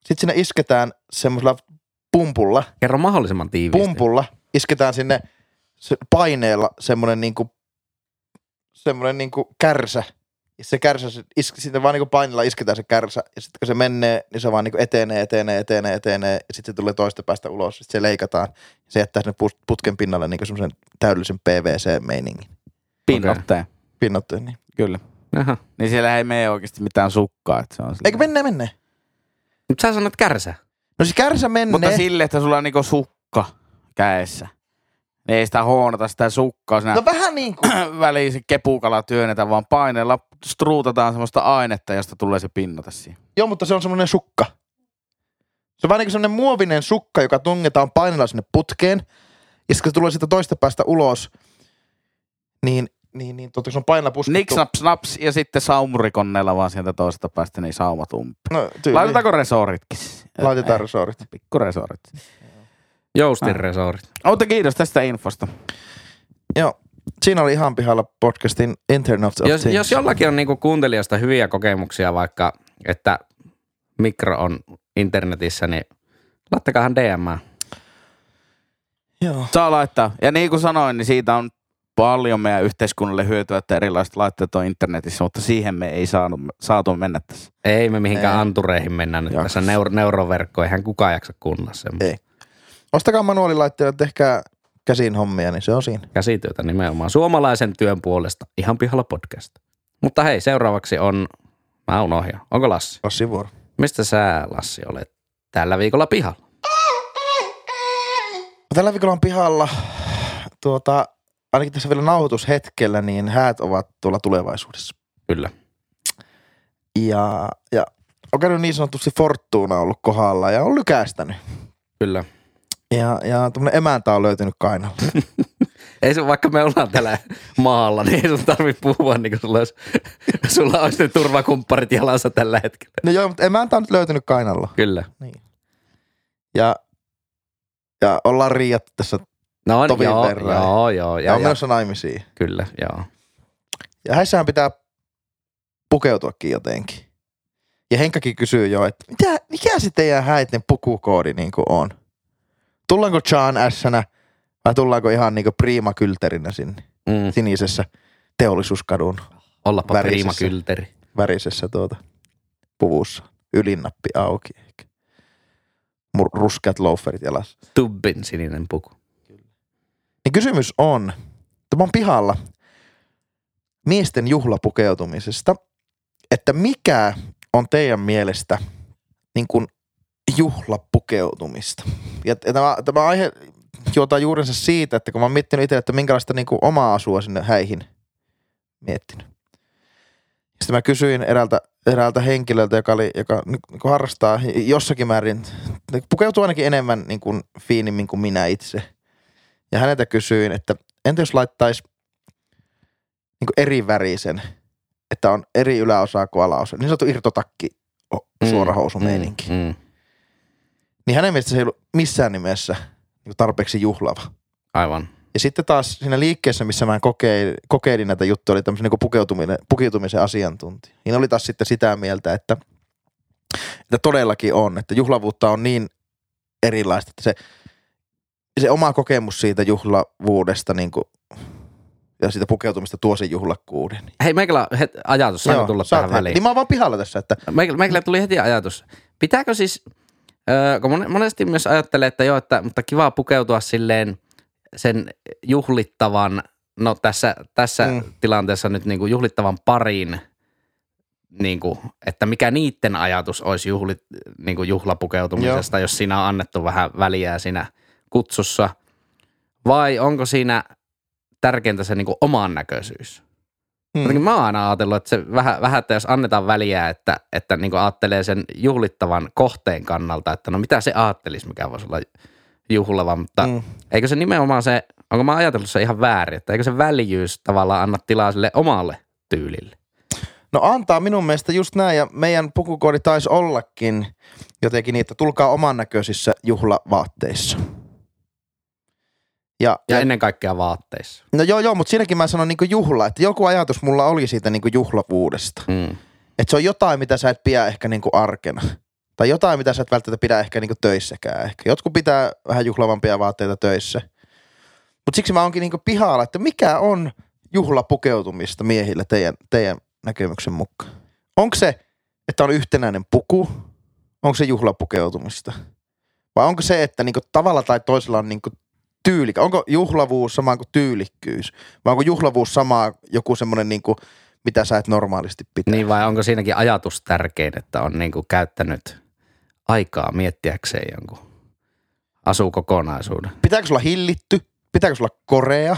sit sinne isketään semmoisella pumpulla, Kerro mahdollisimman tiiviisti. pumpulla, isketään sinne se paineella semmoinen niinku, semmoinen niinku kärsä. Ja se kärsä, se is, sitten vaan niinku paineella isketään se kärsä. Ja sitten kun se menee, niin se vaan niinku etenee, etenee, etenee, etenee. Ja sitten se tulee toista päästä ulos. Sitten se leikataan. Se jättää sinne putken pinnalle niin semmoisen täydellisen PVC-meiningin. Pinnotteen. Pinnotteen, niin. Kyllä. Aha. Niin siellä ei mene oikeasti mitään sukkaa. Että se on Eikö mennä, mennä? Mut sä sanot kärsä. No siis kärsä menne. Mutta sille, että sulla on niinku sukka käessä. Niin ei sitä huonota sitä sukkaa siinä No vähän niin kuin. [clears throat] väliin se kepukala työnnetä, vaan paineella struutataan semmoista ainetta, josta tulee se pinnata siihen. Joo, mutta se on semmoinen sukka. Se on vähän niin kuin semmoinen muovinen sukka, joka tungetaan painella sinne putkeen. Ja sitten kun se tulee siitä toista päästä ulos, niin, niin, niin totta, se on painella puskettu. Niks, naps, naps ja sitten saumurikonneella vaan sieltä toisesta päästä niin saumat umpi. No, tyyli. Laitetaanko resoritkin? Laitetaan resorit. Pikku resorit. Joustin Ah. resorit. Ota kiitos tästä infosta. Joo. Siinä oli ihan pihalla podcastin Internet of Jos, Things. jos jollakin on niinku kuuntelijasta hyviä kokemuksia vaikka, että mikro on internetissä, niin laittakahan DM. Joo. Saa laittaa. Ja niin kuin sanoin, niin siitä on paljon meidän yhteiskunnalle hyötyä, että erilaiset laitteet on internetissä, mutta siihen me ei saanut, saatu mennä tässä. Ei me mihinkään Ei. antureihin mennä nyt Jaksas. tässä neuro, neuroverkkoon. Eihän kukaan jaksa kuunnella sen Ei. Ostakaa manuaalilaitteita, tehkää käsin hommia, niin se on siinä. käsityötä nimenomaan. Suomalaisen työn puolesta. Ihan pihalla podcast. Mutta hei, seuraavaksi on, mä unohdin. Onko Lassi? Lassi vuoro. Mistä sä, Lassi, olet tällä viikolla pihalla? Tällä viikolla on pihalla, tuota, ainakin tässä vielä nauhoitushetkellä, niin häät ovat tuolla tulevaisuudessa. Kyllä. Ja, ja on käynyt niin sanotusti Fortuna ollut kohdalla ja on lykästänyt. Kyllä. Ja, ja tämmöinen emäntä on löytynyt kainalla. [laughs] Ei se, vaikka me ollaan täällä maalla, niin ei sun tarvi puhua, niin kuin sulla olisi, sulla olisi ne turvakumpparit jalassa tällä hetkellä. No joo, mutta emäntä on nyt löytynyt kainalla. Kyllä. Ja, ja ollaan riiattu tässä No Tovin joo, verran. joo, joo, ja, ja, on ja, menossa naimisiin. kyllä, joo. Ja häissähän pitää pukeutuakin jotenkin. Ja Henkkakin kysyy jo, että mitä, mikä se teidän häitten pukukoodi niin kuin on? Tullaanko John Ässänä vai tullaanko ihan niin kuin prima kylterinä sinne Mm, sinisessä teollisuuskadun ollapa Värisessä. prima kylteri. värisessä tuota puvussa. Ylinnappi auki ehkä. Mur- ruskeat loaferit jalassa. Tubbin sininen puku. Niin kysymys on, tämä on pihalla miesten juhlapukeutumisesta, että mikä on teidän mielestä niin kuin juhlapukeutumista? Ja, tämä, tämä aihe juotaa juurensa siitä, että kun mä oon miettinyt itse, että minkälaista niin kuin omaa asua sinne häihin miettinyt. Sitten mä kysyin eräältä, eräältä henkilöltä, joka, oli, joka niin kuin harrastaa jossakin määrin, pukeutuu ainakin enemmän niin kuin fiinimmin kuin minä itse. Ja häneltä kysyin, että entä jos laittaisi niin eri värisen, että on eri yläosaa kuin alaosa, niin sanottu irtotakki suorahousumeininki. Mm. Mm, Niin hänen mielestä se ei ollut missään nimessä niin tarpeeksi juhlava. aivan. Ja sitten taas siinä liikkeessä, missä mä kokeilin, kokeilin näitä juttuja, oli tämmöisen niin pukeutuminen, pukeutumisen asiantuntija. Niin oli taas sitten sitä mieltä, että, että todellakin on, että juhlavuutta on niin erilaista, että se, se oma kokemus siitä juhlavuudesta niin kuin, ja siitä pukeutumista tuo sen juhlakkuuden. Hei, meikällä on het- ajatus, saanko tulla tähän heti. väliin? Niin mä oon vaan pihalla tässä, että Meikällä, meikällä tuli heti ajatus. Pitääkö siis, öö, kun mon- monesti myös ajattelee, että joo, että mutta kiva pukeutua silleen sen juhlittavan, no tässä, tässä Mm. tilanteessa nyt niin kuin juhlittavan parin, niin kuin, että mikä niiden ajatus olisi juhli, niin kuin juhlapukeutumisesta, jos siinä on annettu vähän väliä siinä kutsussa. Vai onko siinä tärkeintä se niin kuin oman näköisyys? Mm. Mä oon aina ajatellut, että se vähän, vähän että jos annetaan väliä, että, että niin ajattelee sen juhlittavan kohteen kannalta, että no mitä se ajattelisi, mikä voisi olla juhlava, mutta Mm. mm. eikö se nimenomaan se, onko mä ajatellut se ihan väärin, että eikö se väljyys tavallaan anna tilaa sille omalle tyylille? No antaa minun mielestä just näin ja meidän pukukoodi taisi ollakin jotenkin niin, että tulkaa oman näköisissä juhlavaatteissa. Ja, Ja ennen kaikkea vaatteissa. No joo, joo, mutta siinäkin mä sanon niinku juhla, että joku ajatus mulla oli siitä niinku juhlavuudesta. Mm. Että se on jotain, mitä sä et pidä ehkä niinku arkena. Tai jotain, mitä sä et välttämättä pidä ehkä niinku töissäkään. Ehkä jotkut pitää vähän juhlavampia vaatteita töissä. Mutta siksi mä oonkin niinku pihalla, että mikä on juhlapukeutumista miehillä teidän, teidän näkemyksen mukaan? Onko se, että on yhtenäinen puku? Onko se juhlapukeutumista? Vai onko se, että niinku tavalla tai toisella on niinku tyyli, onko juhlavuus sama kuin tyylikkyys? Vai onko juhlavuus sama joku semmoinen niin kuin, mitä sä et normaalisti pitää? Niin vai onko siinäkin ajatus tärkein, että on niin kuin käyttänyt aikaa miettiäkseen jonkun asukokonaisuuden? Pitääkö sulla hillitty? Pitääkö sulla korea?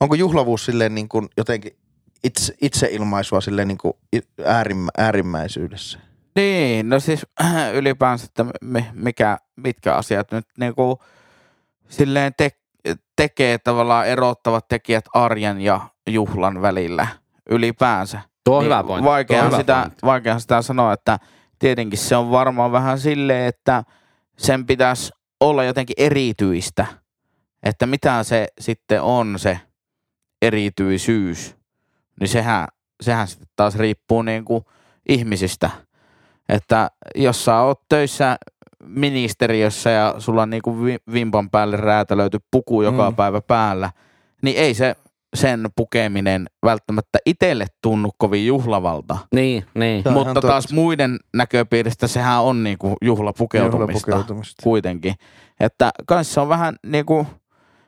Onko juhlavuus silleen niin kuin jotenkin itse, itseilmaisua silleen niin kuin äärimmä, äärimmäisyydessä? Niin, no siis [clears throat] ylipäänsä, että mikä, mitkä asiat nyt niin kuin silleen te, tekee tavallaan erottavat tekijät arjen ja juhlan välillä ylipäänsä. Tuo on niin hyvä pointti. Vaikeahan, sitä, vaikeahan sitä sanoa, että tietenkin se on varmaan vähän silleen, että sen pitäisi olla jotenkin erityistä, että mitä se sitten on se erityisyys, niin sehän, sehän sitten taas riippuu niin kuin ihmisistä. Että jos sä oot töissä ministeriössä ja sulla on niin kuin vimpan päälle räätälöity puku joka mm. päivä päällä, niin ei se sen pukeminen välttämättä itselle tunnu kovin juhlavalta. Niin, niin. Tämä Mutta taas totta. muiden näköpiiristä sehän on niinku juhlapukeutumista, juhlapukeutumista kuitenkin. Että kanssa on vähän niinku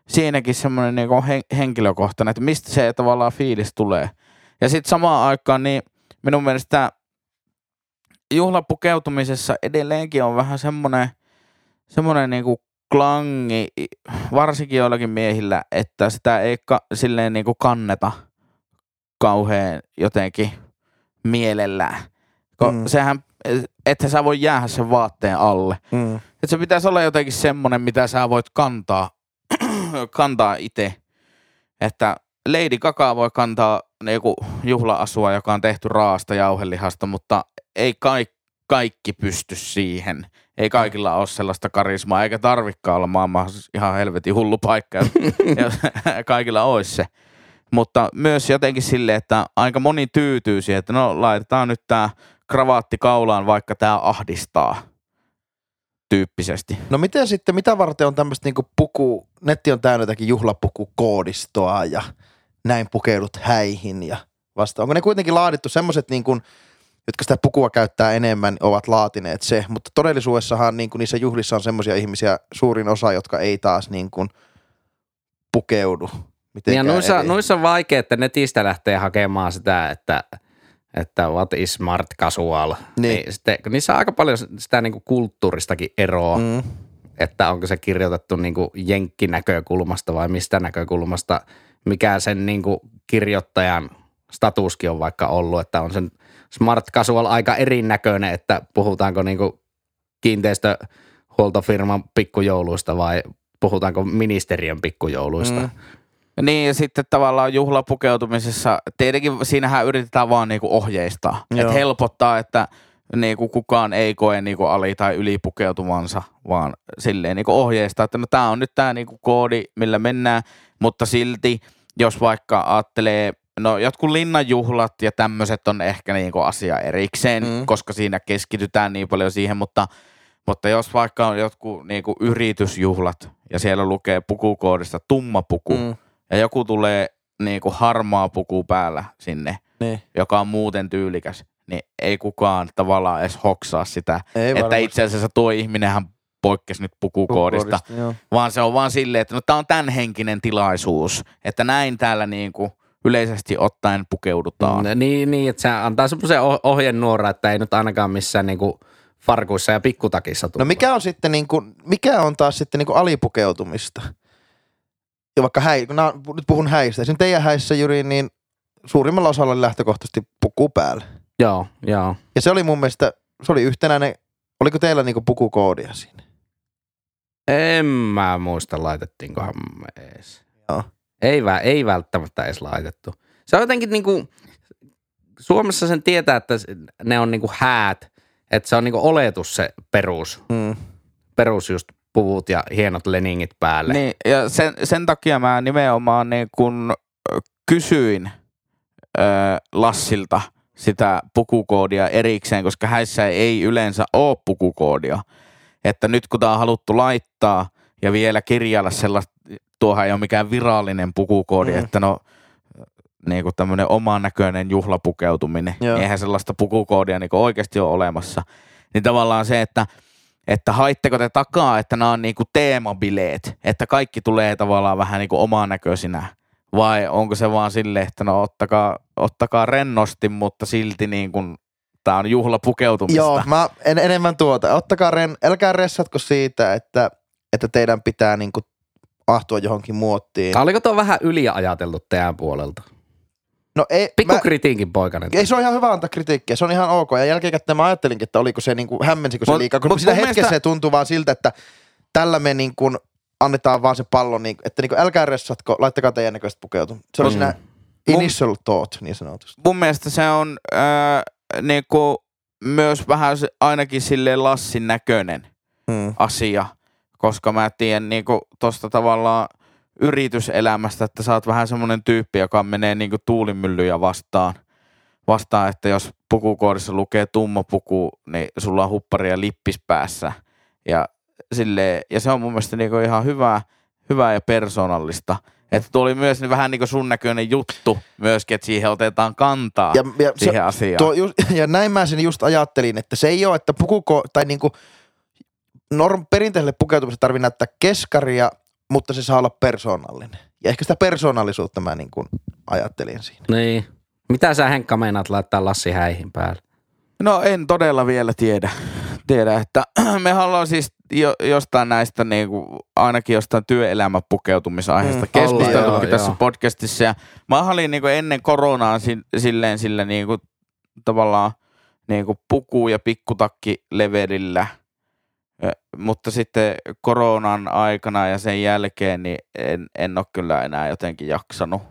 siinäkin semmoinen niinku henkilökohtainen, että mistä se tavallaan fiilis tulee. Ja sitten samaan aikaan niin minun mielestä juhlapukeutumisessa edelleenkin on vähän semmoinen, semmoinen niinku klangi, varsinkin joillakin miehillä, että sitä ei ka, silleen niin kuin kanneta kauhean jotenkin mielellään. mm. sehän, että sä voi jäädä sen vaatteen alle. Mm. Että se pitäisi olla jotenkin semmoinen, mitä sä voit kantaa, [clears throat] kantaa itse. Että Lady Gaga voi kantaa joku juhla-asua, joka on tehty raasta jauhelihasta, mutta ei kaikki, kaikki pysty siihen ei kaikilla ole sellaista karismaa, eikä tarvikaan olla maailman ihan helvetin hullu paikka, jos [laughs] kaikilla olisi se. Mutta myös jotenkin sille, että aika moni tyytyy siihen, että no laitetaan nyt tämä kravaatti kaulaan, vaikka tämä ahdistaa tyyppisesti. No miten sitten, mitä varten on tämmöistä niinku puku, netti on täynnä jotakin juhlapukukoodistoa ja näin pukeudut häihin ja vasta. Onko ne kuitenkin laadittu semmoiset niin kuin, jotka sitä pukua käyttää enemmän, ovat laatineet se. Mutta todellisuudessahan niin kuin niissä juhlissa on semmoisia ihmisiä, suurin osa, jotka ei taas niin kuin pukeudu. Ja noissa, noissa on vaikea, että netistä lähtee hakemaan sitä, että, että what is smart casual. Niin. niin sitten, niissä on aika paljon sitä niin kuin kulttuuristakin eroa, mm. että onko se kirjoitettu niin kuin jenkkinäkökulmasta vai mistä näkökulmasta, mikä sen niin kuin kirjoittajan statuskin on vaikka ollut, että on sen – smart casual aika erinäköinen, että puhutaanko niinku kiinteistöhuoltofirman pikkujouluista vai puhutaanko ministeriön pikkujouluista. Mm. Niin ja sitten tavallaan juhlapukeutumisessa, tietenkin siinähän yritetään vaan niinku ohjeistaa. Että helpottaa, että niinku kukaan ei koe niinku ali- tai ylipukeutumansa, vaan silleen niinku ohjeistaa, että no tää on nyt tää niinku koodi, millä mennään, mutta silti jos vaikka ajattelee No jotkut linnanjuhlat ja tämmöiset on ehkä niinku asia erikseen, mm. koska siinä keskitytään niin paljon siihen, mutta, mutta jos vaikka on jotkut niinku yritysjuhlat ja siellä lukee pukukoodista tumma puku mm. ja joku tulee niinku harmaa puku päällä sinne, niin. joka on muuten tyylikäs, niin ei kukaan tavallaan edes hoksaa sitä, ei että varmasti. itse asiassa tuo ihminenhän poikkesi nyt pukukoodista, pukukoodista vaan se on vaan silleen, että no tämä on tämän henkinen tilaisuus, että näin täällä niinku – yleisesti ottaen pukeudutaan. Mm, niin, niin, että se antaa semmoisen ohjenuora, että ei nyt ainakaan missään niinku farkuissa ja pikkutakissa tule. No mikä on sitten niinku, mikä on taas sitten niinku alipukeutumista? Ja vaikka häi, kun nyt puhun häistä. Esimerkiksi teidän häissä, Jyri, niin suurimmalla osalla oli lähtökohtaisesti puku päällä. Joo, joo. Ja se oli mun mielestä, se oli yhtenäinen, oliko teillä niinku pukukoodia siinä? En mä muista, laitettiinkohan me edes. Joo. Ei, ei välttämättä edes laitettu. Se on jotenkin niin kuin, Suomessa sen tietää, että ne on niin kuin häät, että se on niin kuin oletus se perus. Mm. Perus just puvut ja hienot leningit päälle. Niin, ja sen, sen takia mä nimenomaan niin kun kysyin ö, Lassilta sitä pukukoodia erikseen, koska häissä ei yleensä ole pukukoodia. Että nyt kun tämä on haluttu laittaa ja vielä kirjailla sellaista tuohan ei ole mikään virallinen pukukoodi, mm. että no niin kuin tämmöinen oman näköinen juhlapukeutuminen. Joo. Eihän sellaista pukukoodia niin oikeasti ole olemassa. Niin tavallaan se, että että haitteko te takaa, että nämä on niinku teemabileet, että kaikki tulee tavallaan vähän niinku oman näköisinä, vai onko se vaan silleen, että no ottakaa, ottakaa rennosti, mutta silti niin kuin tämä on juhlapukeutumista. Joo, mä en, enemmän tuota. Ottakaa ren, älkää ressatko siitä, että, että teidän pitää niinku ahtua johonkin muottiin. Oliko tuo vähän yliajateltu teidän puolelta? No ei, Pikku mä, kritiikin poikainen. ei se on ihan hyvä antaa kritiikkiä, se on ihan ok. Ja jälkikäteen mä ajattelinkin, että oliko se niinku, hämmensikö se Mut- liikaa, mut koska siinä mun hetkessä mielestä- se tuntuu vaan siltä, että tällä me niin kuin annetaan vaan se pallo, niin, että niin kuin, älkää ressatko, laittakaa teidän näköistä pukeutua. Se oli Mm. siinä Mun- initial thought, niin sanotusti. Mun mielestä se on äh, niinku myös vähän ainakin silleen Lassin näköinen Mm. asia, koska mä tiedän niinku tosta tavallaan yrityselämästä, että sä oot vähän semmoinen tyyppi, joka menee niinku tuulimyllyjä vastaan. Vastaan, että jos pukukoodissa lukee tumma puku, niin sulla on huppari ja lippis päässä. Ja, silleen, ja se on mun mielestä niinku ihan hyvä, hyvä ja persoonallista. Että tuo oli myös vähän niinku sun näköinen juttu myöskin, että siihen otetaan kantaa Ja, ja, se, siihen asiaan. tuo just, [laughs] ja näin mä sen just ajattelin, että se ei ole, että pukuko, tai niinku norm, perinteiselle pukeutumiselle tarvii näyttää keskaria, mutta se saa olla persoonallinen. Ja ehkä sitä persoonallisuutta mä niin kuin ajattelin siinä. Niin. Mitä sä Henkka meinaat laittaa Lassi häihin päälle? No en todella vielä tiedä. Tiedä, että [clears throat] me haluan siis jo, jostain näistä niinku, ainakin jostain työelämäpukeutumisaiheesta Mm, mm, joo, tässä joo. podcastissa. Ja mä olin niinku ennen koronaa si, silleen sillä niinku, tavallaan niinku puku- ja pikkutakki levelillä. Mutta sitten koronan aikana ja sen jälkeen niin en, en ole kyllä enää jotenkin jaksanut.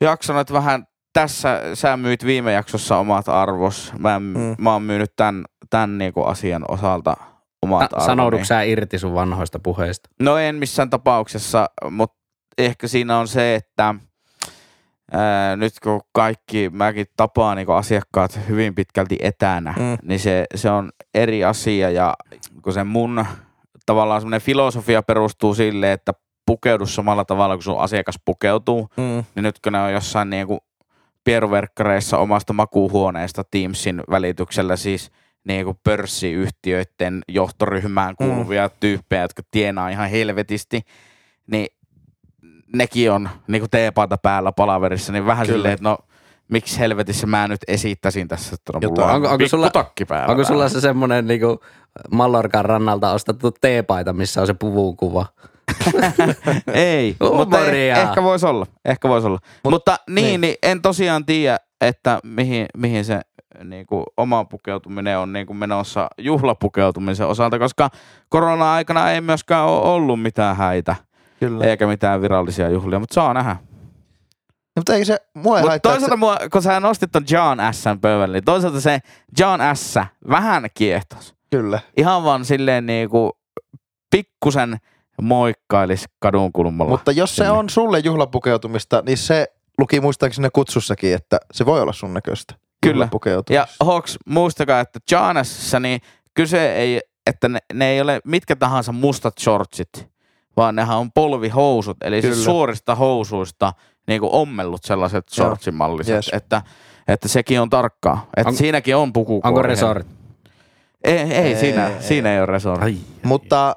Jaksanut, että vähän tässä sä myyt viime jaksossa omat arvos. Mä, Mm. mä oon myynyt tämän, tämän niinku asian osalta omat Ta- arvoni. Sanoudutko sä irti sun vanhoista puheista? No en missään tapauksessa, mutta ehkä siinä on se, että ää, nyt kun kaikki, mäkin tapaan niin asiakkaat hyvin pitkälti etänä, Mm. mm. niin se, se on eri asia ja kun se mun tavallaan semmoinen filosofia perustuu sille, että pukeudu samalla tavalla kuin sun asiakas pukeutuu, Mm. niin nyt kun ne on jossain niin kuin pieruverkkareissa omasta makuuhuoneesta Teamsin välityksellä siis niin kuin pörssiyhtiöiden johtoryhmään kuuluvia mm. tyyppejä, jotka tienaa ihan helvetisti, niin nekin on niin kuin teepaita päällä palaverissa, niin vähän Kyllä. silleen, että no miksi helvetissä mä nyt esittäisin tässä, että no, mulla on Onko- onko sulla- pikkutakki päällä. Onko sulla se semmonen niinku Mallorcan rannalta ostettu teepaita, missä on se puvun kuva? [laughs] Ei, [laughs] mutta eh, ehkä voisi olla. Ehkä voisi olla. Mut, mutta niin, niin. niin. en tosiaan tiedä, että mihin, mihin se niin kuin, oma pukeutuminen on niin kuin menossa juhlapukeutumisen osalta, koska korona-aikana ei myöskään ole ollut mitään häitä, Kyllä. eikä mitään virallisia juhlia, mutta saa nähdä. No, mutta ei se, mua ei Mutta haittaa, toisaalta, mua, kun sä nostit ton John S. pöydälle, niin toisaalta se John S. vähän kiehtos. Kyllä. Ihan vaan silleen niin kuin pikkusen moikkailis kadun kulmalla. Mutta jos se on sulle juhlapukeutumista, niin se luki muistaakseni kutsussakin, että se voi olla sun näköistä. Kyllä. Ja Hawks, muistakaa, että Johnasissa niin kyse ei, että ne, ne ei ole mitkä tahansa mustat shortsit, vaan nehän on polvihousut, eli siis Kyllä. suorista housuista niin kuin ommellut sellaiset shortsimalliset, Yes. että, että sekin on tarkkaa. Että On- siinäkin on puku. Onko resort? Ei, ei, Ei, siinä, ei. siinä ei ole resort. Ai. Mutta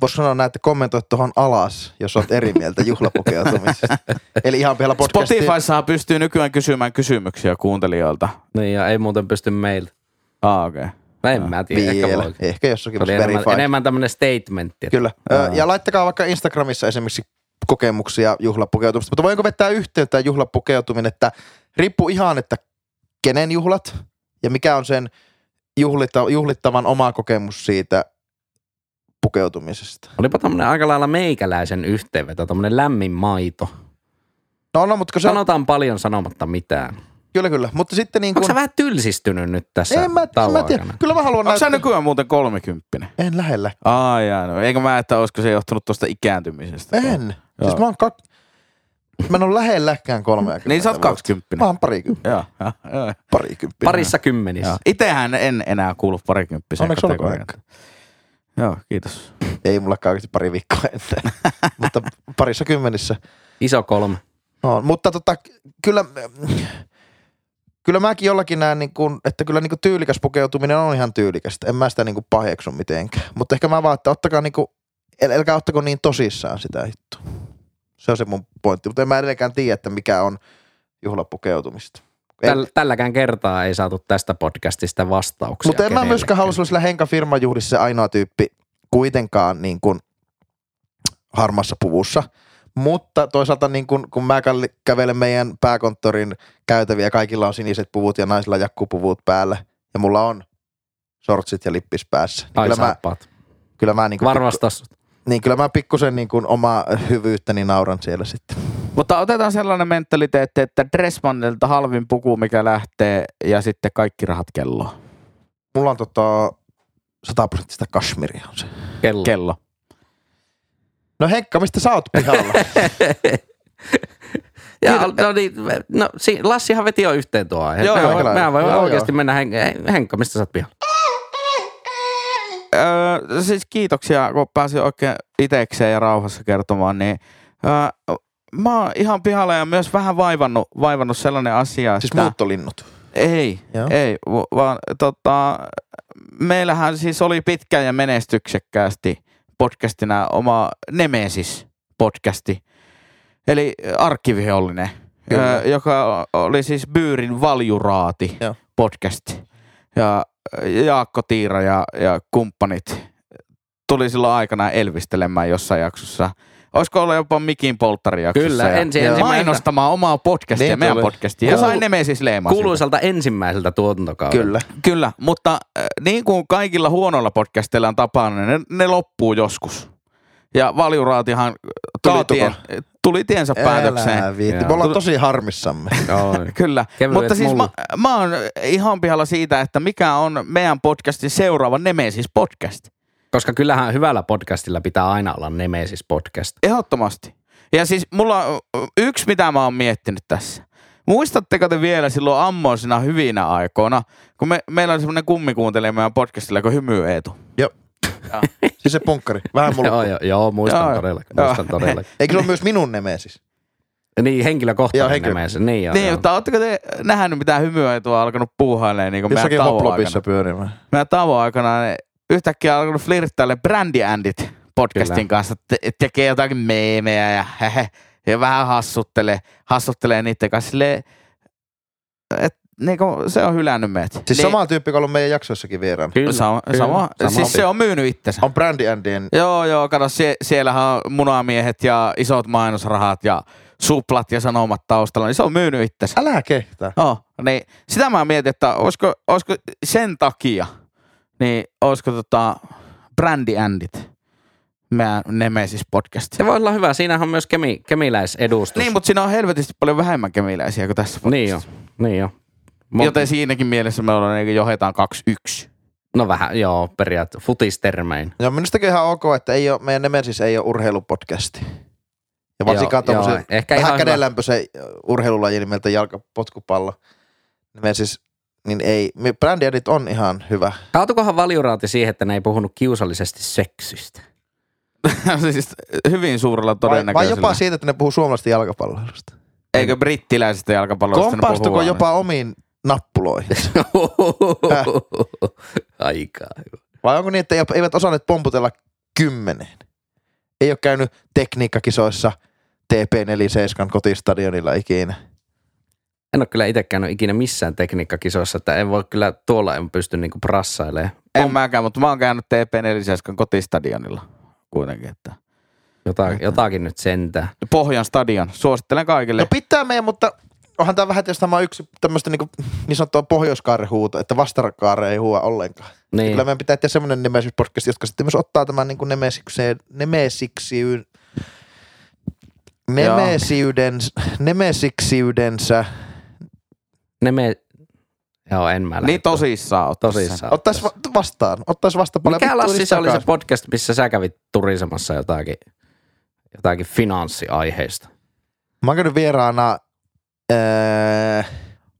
voisi sanoa näin, että kommentoi tuohon alas, jos olet eri mieltä juhlapukeutumisesta. [laughs] Eli ihan pihalla podcastiin. Spotifyssahan pystyy nykyään kysymään kysymyksiä kuuntelijoilta. Niin ja ei muuten pysty meiltä. Ah, okei. Okay. En mä tiedä, ehkä Vielä. voi. Ehkä jossakin Se enemmän, enemmän tämmönen statementti. että- Kyllä. Ö, Ja laittakaa vaikka Instagramissa esimerkiksi kokemuksia juhlapukeutumista. Mutta voinko vetää yhteyttä juhlapukeutuminen, että riippuu ihan, että kenen juhlat ja mikä on sen juhlita, juhlittavan oma kokemus siitä pukeutumisesta. Olipa tämmönen aika lailla meikäläisen yhteenveto, tämmönen lämmin maito. No, no mutta se Sanotaan paljon sanomatta mitään. Kyllä, kyllä. Mutta sitten niin Onko kuin, sä vähän tylsistynyt nyt tässä en mä, en mä tiedä. Kyllä mä haluan Onko sä näyttää. nykyään muuten kolmekymppinen? En lähellä. Aa, jaa, no. Eikö mä, että olisiko se johtunut tuosta ikääntymisestä? En. Joo. Siis mä oon kak... Mä en ole lähelläkään 30. Niin sä oot vuotta. 20. Mä oon parikymppinen. Joo, joo, joo. Parikymppinen. Parissa kymmenissä. joo. Itehän en enää kuulu parikymppiseen Onneksi olkoon. Joo, kiitos. Ei mulla oikeasti pari viikkoa ennen. [laughs] mutta parissa kymmenissä. Iso kolme. No, mutta tota, kyllä kyllä mäkin jollakin näen, niin kuin, että kyllä niin kuin tyylikäs pukeutuminen on ihan tyylikästä. En mä sitä niin kuin paheksu mitenkään. Mutta ehkä mä vaan, että ottakaa niin kuin, äl- älkää ottako niin tosissaan sitä hittoa. Se on se mun pointti. Mutta en mä edelleenkään tiedä, että mikä on juhlapukeutumista. Täl, tälläkään kertaa ei saatu tästä podcastista vastauksia. Mutta en mä myöskään halua olla sillä Henka firmajuhlissa se ainoa tyyppi kuitenkaan niin kuin harmassa puvussa. Mutta toisaalta niin kun, kun mä kävelen meidän pääkonttorin käytäviä, kaikilla on siniset puvut ja naisilla jakkupuvut päällä. Ja mulla on sortsit ja lippis päässä. Niin Tai kyllä mä, saappaat. kyllä mä, niin kuin, Varvastas. niin kyllä mä pikkusen niin kuin omaa hyvyyttäni nauran siellä sitten. Mutta otetaan sellainen mentaliteetti, että Dressmannilta halvin puku, mikä lähtee, ja sitten kaikki rahat kelloon. Mulla on tota 100 prosenttista kashmiria on se. Kello. Kello. No Henkka, mistä sä oot pihalla? [laughs] Ja, no niin, no, si- Lassihan veti jo yhteen tuo aihe. Joo, Mehän joo, voi, kyllä. mehän voi Joo, oikeasti joo. mennä Hen- Henkka, mistä sä oot pihalla? Öö, siis kiitoksia, kun pääsin oikein itekseen ja rauhassa kertomaan, niin öö, mä oon ihan pihalla ja myös vähän vaivannut, vaivannut sellainen asia, siis että... muuttolinnut. Ei, Joo. ei, va- vaan tota, meillähän siis oli pitkään ja menestyksekkäästi podcastina oma Nemesis-podcasti, eli arkkivihollinen, ö, joka oli siis Byyrin valjuraati Joo. podcast. Ja Jaakko Tiira ja, ja kumppanit tuli silloin aikana elvistelemään jossain jaksossa. Olisiko ollut jopa Mikin polttarijaksossa? Kyllä, ja ensi- ensimmäiseltä- mainostamaan omaa podcastia, Niin meidän tuli. podcastia. Ja Kuulu- sai Nemesis leimaa siitä. Kuuluisalta ensimmäiseltä tuotantokaudelta. Kyllä. Kyllä, mutta äh, niin kuin kaikilla huonoilla podcasteilla on tapana, ne, ne loppuu joskus. Ja valjuraatihan Tuli tuli, tien, tuli tiensä päätökseen. Älä viitti. Joo. Me ollaan tosi harmissamme. [laughs] Kyllä, Kevyet mutta siis mä, mä oon ihan pihalla siitä, että mikä on meidän podcastin seuraava Nemesis podcast. Koska kyllähän hyvällä podcastilla pitää aina olla Nemesis podcast. Ehdottomasti. Ja siis mulla on yksi, mitä mä oon miettinyt tässä. Muistatteko te vielä silloin ammoisina hyvinä aikoina, kun me, meillä oli semmoinen kummikuuntelija meidän podcastilla kuin Hymy Eetu. Joo. [laughs] Siis se punkkari. Vähän mulla. Joo, joo, joo, muistan Joo, todellakin. joo. Muistan todellakin. [laughs] Eikö se ole myös minun nemesis? Niin, Joo, henkilökohtainen henkilö- Nemesis. Niin, joo, Niin, joo. mutta ootteko te nähnyt mitään hymyä etua alkanut puuhailemaan niin meidän Jossakin tauon hoplopissa aikana? pyörimään. Meidän tauon aikana ne yhtäkkiä alkanut flirttaille Brandy Andit podcastin Kyllä. kanssa. Te- tekee jotakin meemejä ja, hehe, ja vähän hassuttelee, hassuttelee niiden kanssa. Silleen, et, niinku, se on hylännyt meitä. Siis Niin- sama tyyppi, joka on ollut meidän jaksoissakin vieraana. Kyllä, sama, kyllä, sama, siis se on myynyt itsensä. On Brandy Andien. Joo, joo, kato, sie, siellähän on munamiehet ja isot mainosrahat ja suplat ja sanomat taustalla, niin se on myynyt itsensä. Älä kehtaa. Oh, niin sitä mä mietin, että olisiko, olisiko sen takia, niin olisiko tota Brandy Andit meidän Nemesis podcast. Se voi olla hyvä. Siinähän on myös kemi, kemiläisedustus. Niin, mutta siinä on helvetisti paljon vähemmän kemiläisiä kuin tässä Niin jo, podcastissa. niin jo. Mo- Joten siinäkin mielessä me ollaan niin johdetaan 2-1. No vähän, joo, periaatteessa futistermein. Ja minustakin ihan ok, että ei ole, meidän Nemesis ei ole urheilupodcasti. Ja varsinkaan Joo, joo, tuommoisen vähän kädenlämpöisen urheilulajin nimeltä jalkapotkupallo. Nemesis, niin ei, Andit on ihan hyvä. Kaatukohan valjuraati siihen, että ne ei puhunut kiusallisesti seksistä? [laughs] siis hyvin suurella Vai, vai todennäköisellä. jopa siitä, että ne puhuu suomalaisesta jalkapalloilusta. Eikö brittiläisestä jalkapallosta ne puhuu Kompastuko aina? jopa omiin nappuloihin? [laughs] Aika hyvä. Vai onko niin, että ei- eivät osanneet pomputella kymmeneen? Ei ole käynyt tekniikkakisoissa TP47 kotistadionilla ikinä. En ole kyllä itse käynyt ikinä missään tekniikkakisoissa, että en voi kyllä tuolla en pysty niinku prassailemaan. En mäkään, mutta mä oon käynyt TP47 kotistadionilla kuitenkin. Että. Jota, jotakin nyt sentään. Pohjan stadion. Suosittelen kaikille. No pitää meidän, mutta onhan tämä vähän tietysti tämä yksi tämmöistä niin, niin sanottua pohjoiskaarihuuta, että vastarakaare ei huua ollenkaan. Niin. Kyllä meidän pitää tehdä semmoinen Nemesis podcast, jotka sitten myös ottaa tämän niin Nemesikseen, Nemesiksiyn, Nemesiyden, Nemesiksiydensä, Ne me... Joo, en mä niin tosissaan sen. Tosissaan. ottaisi va- vastaan, ottaisi vastaan paljon. Mikä Lassi se oli se podcast, missä sä kävit turisemassa jotakin, jotakin finanssiaiheista? Mä oon käynyt vieraana ää,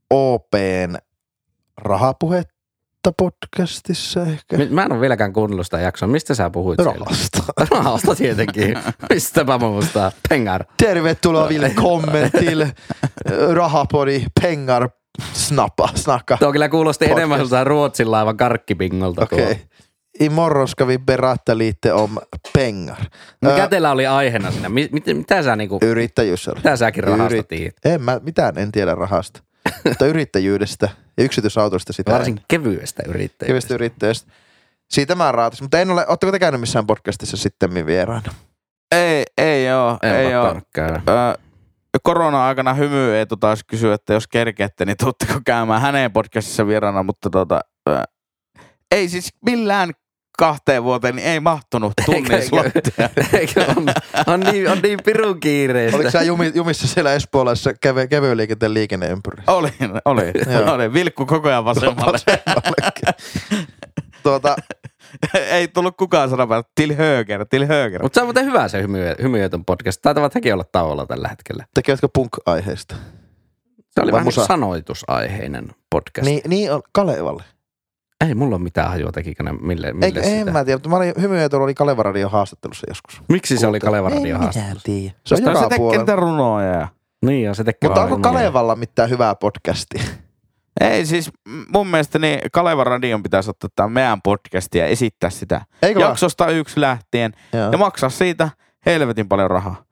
OPn rahapuhetta podcastissa ehkä. Mä en ole vieläkään kuunnellut sitä jaksoa. Mistä sä puhuit siellä? Rahasta. [laughs] Rahasta tietenkin. [laughs] Mistäpä mä muistaa? Pengar. Tervetuloa Ville [laughs] kommentille. Rahapodi, pengar snappa, snakka. Tuo kyllä kuulosti Podcast. enemmän joltain Ruotsin laivan karkkipingolta. Okei. Okay. Imorgon ska vi berätta lite om pengar. Mikä Ää, teillä oli aiheena siinä? Mi- mit, mitä sä niinku, Yrittäjyys oli. mitä säkin rahasta Yrit- tiedät? En mä mitään en tiedä rahasta. [laughs] Mutta yrittäjyydestä ja yksityisautoista sitä. Varsin kevyestä yrittäjyydestä. Kivistä yrittäjästä. Siitä mä raatas. Mutta en ole, ootteko te käynyt missään podcastissa sitten vieraana? Ei, ei oo, En ei. Ö, korona-aikana hymy Eetu taas kysyä, että jos kerkeätte, niin tuutteko käymään hänen podcastissa vieraana, mutta tota, ö, ei siis millään kahteen vuoteen niin ei mahtunut tunnin Eikö- slottia. [laughs] Eikö on, on, niin, on niin pirun kiireistä. Oliko sä jumi, jumissa siellä Espoolaisessa keve, kevyen liikenteen liikenneympyrissä? Oli, oli, Joo. oli. Vilkku koko ajan vasemmalle. [laughs] tuota, [laughs] ei tullut kukaan sanomaan, että til höger, til höger. Mutta se on muuten hyvä se hymy, hymyötön podcast. Taitavat hekin olla tauolla tällä hetkellä. tekevätkö punk-aiheista? Se oli Vai vähän musa? sanoitusaiheinen podcast. Niin, niin on Kalevalle. Ei mulla ole mitään hajua, tekikö ne mille, mille Eikö, sitä. en mä tiedä, mutta mä olin hymyötöllä oli Kaleva Radio haastattelussa joskus. Miksi se oli Kaleva En Radio minä haastattelu? tiedä. Se on Koska joka se tekee niitä runoja. ja- Niin on, se tekee Mutta onko. Kalevalla mitään hyvää podcastia? Ei siis mun mielestä niin Kaleva Radion pitäisi ottaa tämä meidän podcast ja esittää sitä Eikö vaan? jaksosta yksi lähtien Joo. ja maksaa siitä helvetin paljon rahaa.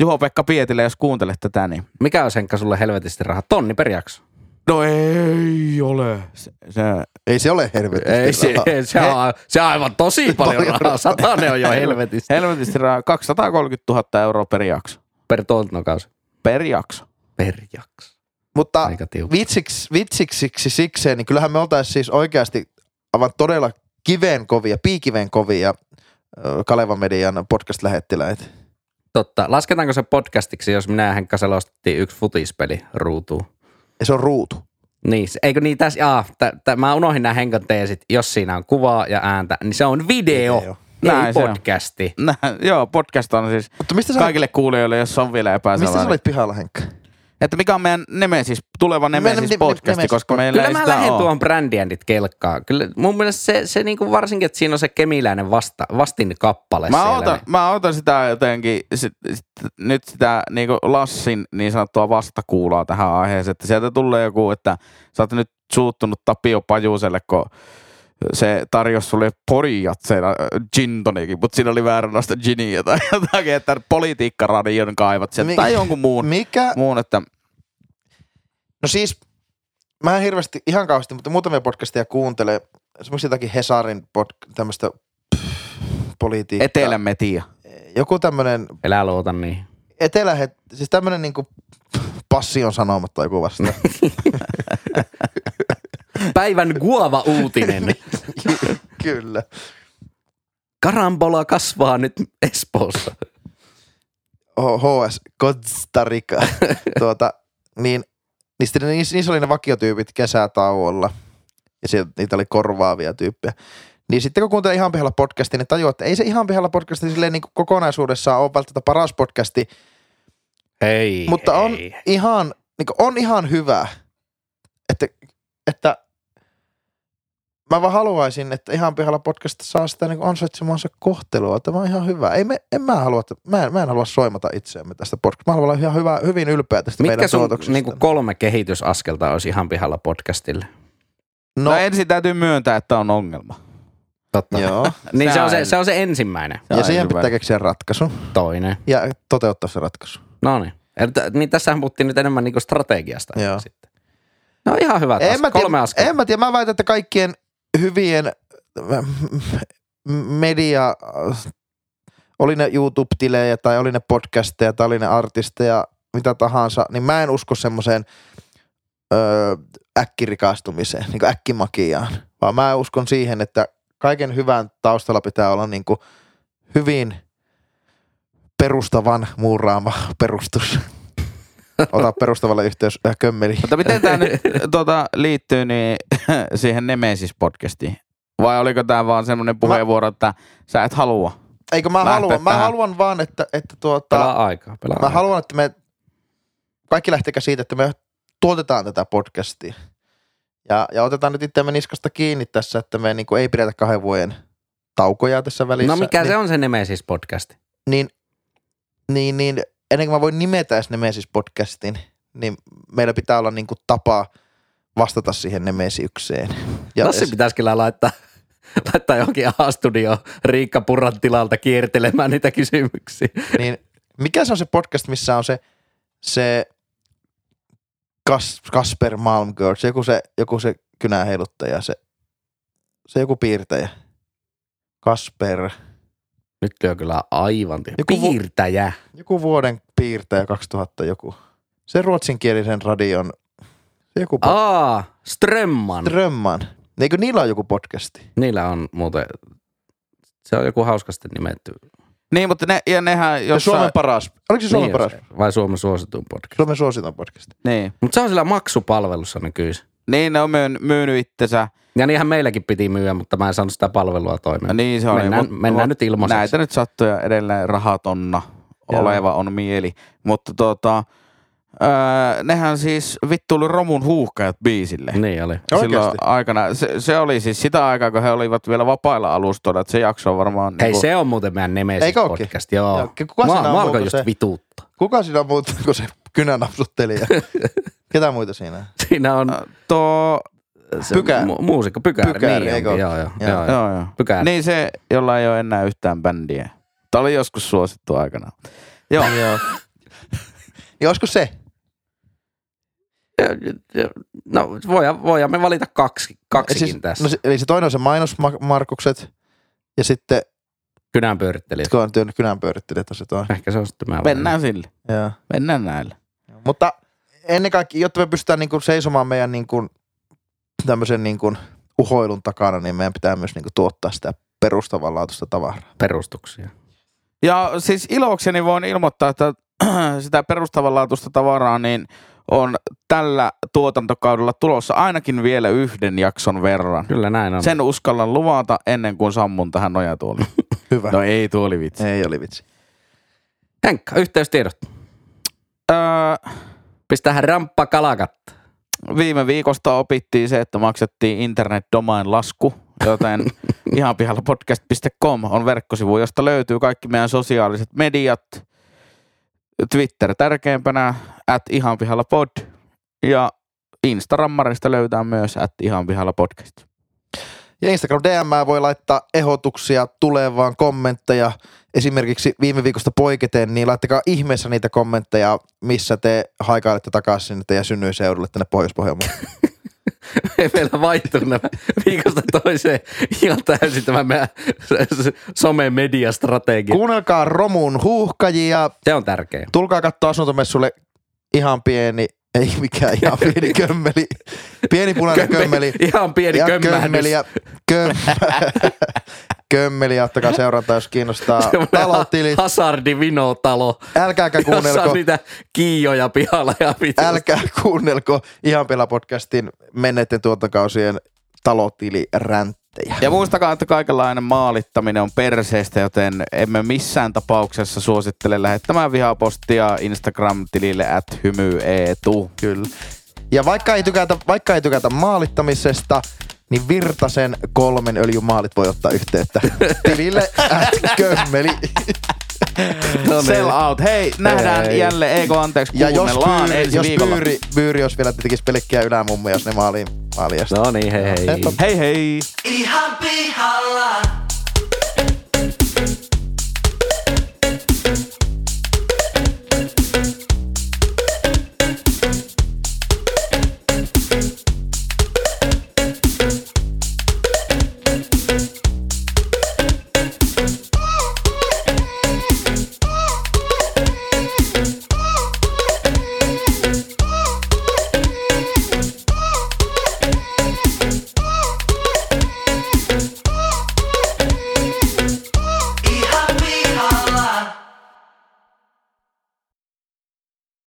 Juho-Pekka Pietilä, jos kuuntelet tätä, niin Mikä on Henkka sulle helvetisti rahaa? Tonni per jakso. No ei ole. Se, se, Ei se ole helvetti. Ei se, se, on, se on aivan tosi paljon Paljon rahaa. Satanen on jo helvetisti. helvetisti rahaa. 230 000 euroa per jakso. Per tuotantokausi. Per jakso. Per jakso. Mutta vitsiksi, vitsiksi sikseen, niin kyllähän me oltaisiin siis oikeasti aivan todella kiveen kovia, piikiven kovia ö, Kaleva Median podcast-lähettiläitä. Totta. Lasketaanko se podcastiksi, jos minä Henkka selostettiin yksi futispeli ruutuun? Ja se on ruutu. Niin, eikö niin tässä, jaa, t- t- mä unohdin nämä Henkan teesit, jos siinä on kuvaa ja ääntä, niin se on video, Video. ei Näin se on. podcasti. Nä, joo, podcast on siis Mutta mistä sä, kaikille kuulijoille, jos on vielä epäselvää. mistä sä olit pihalla, Henkka? Että mikä on meidän Nemesis, tuleva Nemesis ne- podcasti, Nemesis koska meillä Kyllä ei mä lähden ole. tuohon brändiändit kelkkaan. Kyllä mun mielestä se, se niinku varsinkin, että siinä on se kemiläinen vasta, vastin kappale Mä siellä. otan, mä otan sitä jotenkin, sit, sit, nyt sitä niinku Lassin niin sanottua vastakuulaa tähän aiheeseen, että sieltä tulee joku, että sä oot nyt suuttunut Tapio Pajuselle, kun se tarjosi sulle porijat siellä äh, gin tonikin, mutta siinä oli vääränlaista giniä tai [laughs] jotakin, että politiikkaradion kaivat sieltä Mi- tai jonkun muun, Mikä? muun että No siis, mä en hirveästi, ihan kauheasti, mutta muutamia podcasteja kuuntele. Semmoisia jotakin Hesarin pod- tämmöistä politiikkaa. Etelämetia. Joku tämmönen Elä luota niin. etelä, siis tämmönen niinku passion sanomatta joku vasta. [laughs] Päivän guava uutinen. [laughs] Kyllä. Karambola kasvaa nyt Espoossa. HS Costa Rica. [laughs] tuota, niin, niin sitten niissä, niissä oli ne vakiotyypit kesätauolla. Ja sieltä, niitä oli korvaavia tyyppejä. Niin sitten kun kuuntelee ihan pihalla podcastia, niin tajuaa, että ei se ihan pihalla podcasti silleen niin kuin kokonaisuudessaan ole välttämättä paras podcasti, Hei, mutta on hei. ihan, niin kuin on ihan hyvä, että, että mä vaan haluaisin, että ihan pihalla podcast saa sitä niin ansaitsemansa kohtelua. Tämä on ihan hyvä. Ei me, en mä, halua, että, mä, en, mä en halua soimata itseämme tästä podcastista. Mä haluan olla ihan hyvä, hyvin ylpeä tästä Mitkä meidän sun tuotoksesta. niinku kolme kehitysaskelta olisi ihan pihalla podcastille? No, no ensin täytyy myöntää, että on ongelma. Totta. Joo. [laughs] Niin se on se, se on se ensimmäinen. Se Ja siihen hyvä. pitää keksiä ratkaisu Toinen. ja toteuttaa se ratkaisu. No niin. Niin tässähän puhuttiin nyt enemmän niinku strategiasta. Joo. Sitten. No ihan hyvä taas. En mä, Kolme tiedä, askelta. en mä tiedä, mä väitän, että kaikkien hyvien media, oli ne YouTube-tilejä tai oli ne podcasteja tai oli ne artisteja, mitä tahansa, niin mä en usko semmoiseen äkkirikastumiseen, niin äkkimakiaan, vaan mä uskon siihen, että kaiken hyvän taustalla pitää olla niin kuin hyvin perustavan muuraama perustus. Ota perustavalle yhteys äh, kömmeli. Mutta miten tämä nyt tota, liittyy niin, [laughs] siihen Nemesis-podcastiin? Vai oliko tämä vaan semmoinen puheenvuoro, että sä et halua? Eikö mä haluan, mä tähän. haluan vaan, että, että tuota, Pelaa aikaa. Pelaa mä aikaa. haluan, että me kaikki lähtekää siitä, että me tuotetaan tätä podcastia. Ja, ja otetaan nyt itseämme niskasta kiinni tässä, että me niin kuin ei pidetä kahden vuoden taukoja tässä välissä. No mikä niin, se on se Nemesis podcast? Niin, niin, niin ennen kuin mä voin nimetä edes Nemesis podcastin, niin meillä pitää olla niinku tapa vastata siihen nemesiukseen. Ja Lassi pitäisi kyllä laittaa, [laughs] laittaa johonkin A-studio Riikka Purran tilalta kiertelemään niitä kysymyksiä. Niin, mikä se on se podcast, missä on se, se Kas, Kasper Malmgård, se joku se, joku se kynän heiluttaja, se, se joku piirtäjä. Kasper. Nyt on kyllä aivan tyhjä. Joku piirtäjä. Vu- joku vuoden piirtäjä 2000 joku. Se ruotsinkielisen radion. Se joku pod- Aa, Strömman. Strömman. Eikö niillä on joku podcasti? Niillä on muuten, se on joku hauskasti nimetty. Niin, mutta ne, ja nehän jossain... Suomen paras. Oliko se Suomen niin, paras? Vai Suomen suosituin podcast? Suomen suosituin podcast. Niin. Mutta se on sillä maksupalvelussa nykyis. Niin, ne on myyn, myynyt itsensä. Ja niinhän meilläkin piti myyä, mutta mä en saanut sitä palvelua. No niin, se on. Mennään, mut, mennään nyt ilmaiseksi. Näitä nyt sattuja edelleen rahatonna oleva on mieli. Mutta tota, Öö, nehän siis vittu oli Romun huuhkajat biisille. Niin oli. Silloin Oikeasti? aikana, se, se, oli siis sitä aikaa, kun he olivat vielä vapailla alustoilla, että se jakso on varmaan... Hei, niin kuin... se on muuten meidän Nemesis podcast, joo. joo. Kuka mä, mä alkoin just se... vituutta. Kuka siinä on muuta kuin se kynänapsuttelija? [laughs] Ketä muita siinä? Siinä on... Tuo... Pykä... Mu- muusikko, Pykääri. Pykääri, niin, joo, joo, joo, joo, joo. joo. Pykääri. Niin se, jolla ei ole enää yhtään bändiä. Tämä oli joskus suosittu aikana. Joo. joo. [laughs] Niin olisiko se? No voidaan, voidaan me valita kaksi, kaksikin siis, tässä. No, eli se toinen on se mainosmarkukset ja sitten Kynänpyörittelijät. Kynänpyörittelijät on se toinen. Ehkä se on sitten mä Mennään sille. Joo. Mennään näille. Mutta ennen kaikkea, jotta me pystytään niin kuin seisomaan meidän niin kuin, tämmöisen niin kuin uhoilun takana, niin meidän pitää myös niin kuin tuottaa sitä perustavanlaatuista tavaraa. Perustuksia. Ja siis ilokseni voin ilmoittaa, että [clears throat] sitä perustavanlaatuista tavaraa, niin on tällä tuotantokaudella tulossa ainakin vielä yhden jakson verran. Kyllä näin on. Sen uskallan luvata ennen kuin sammun tähän nojatuoliin. [laughs] Hyvä. No ei tuo oli vitsi. Ei oli vitsi. Henkka, yhteystiedot. Öö, Pistähän ramppa kalakat. Viime viikosta opittiin se, että maksettiin internet domain lasku, joten [laughs] ihan pihalla podcast.com on verkkosivu, josta löytyy kaikki meidän sosiaaliset mediat – Twitter tärkeimpänä, at ihan pihalla pod. Ja Instagrammarista löytää myös at ihan pihalla podcast. Ja Instagram DM voi laittaa ehdotuksia tulevaan kommentteja. Esimerkiksi viime viikosta poiketen, niin laittakaa ihmeessä niitä kommentteja, missä te haikailette takaisin teidän synnyinseudulle tänne Pohjois-Pohjanmaalle. [laughs] [laughs] meillä vaihtuu nämä viikosta toiseen ihan täysin tämä meidän some-mediastrategia. Kuunnelkaa Romun huuhkajia. Se on tärkeä. Tulkaa katsoa asuntomessulle ihan pieni, ei mikään ihan pieni [laughs] kömmeli. Pieni punainen Kömme, kömmeli. Ihan pieni ja kömmeli. Ja köm, [laughs] kömmeli, ottakaa seurantaa, jos kiinnostaa [laughs] talotilit. Hasardi Vino-talo. Älkääkä kuunnelko. Jossa on niitä kiioja pihalla ja pitää. Älkää kuunnelko Ihan Pela podcastin menneiden tuotantokausien talotiliränttejä. Ja muistakaa, että kaikenlainen maalittaminen on perseestä, joten emme missään tapauksessa suosittele lähettämään vihapostia Instagram-tilille at hymyeetu. Kyllä. Ja vaikka ei tykätä, vaikka ei tykätä maalittamisesta, niin Virtasen kolmen öljymaalit voi ottaa yhteyttä [laughs] tilille kömmeli. [laughs] no niin. Sell out. Hei, nähdään Hei. jälleen. Eikö anteeksi, ja jos byyri, jos byyri, byyri, jos vielä tekisi pelkkiä ylämummi, jos ne maaliin. maaliin no niin, hei hei. Hei hei. Ihan pihalla.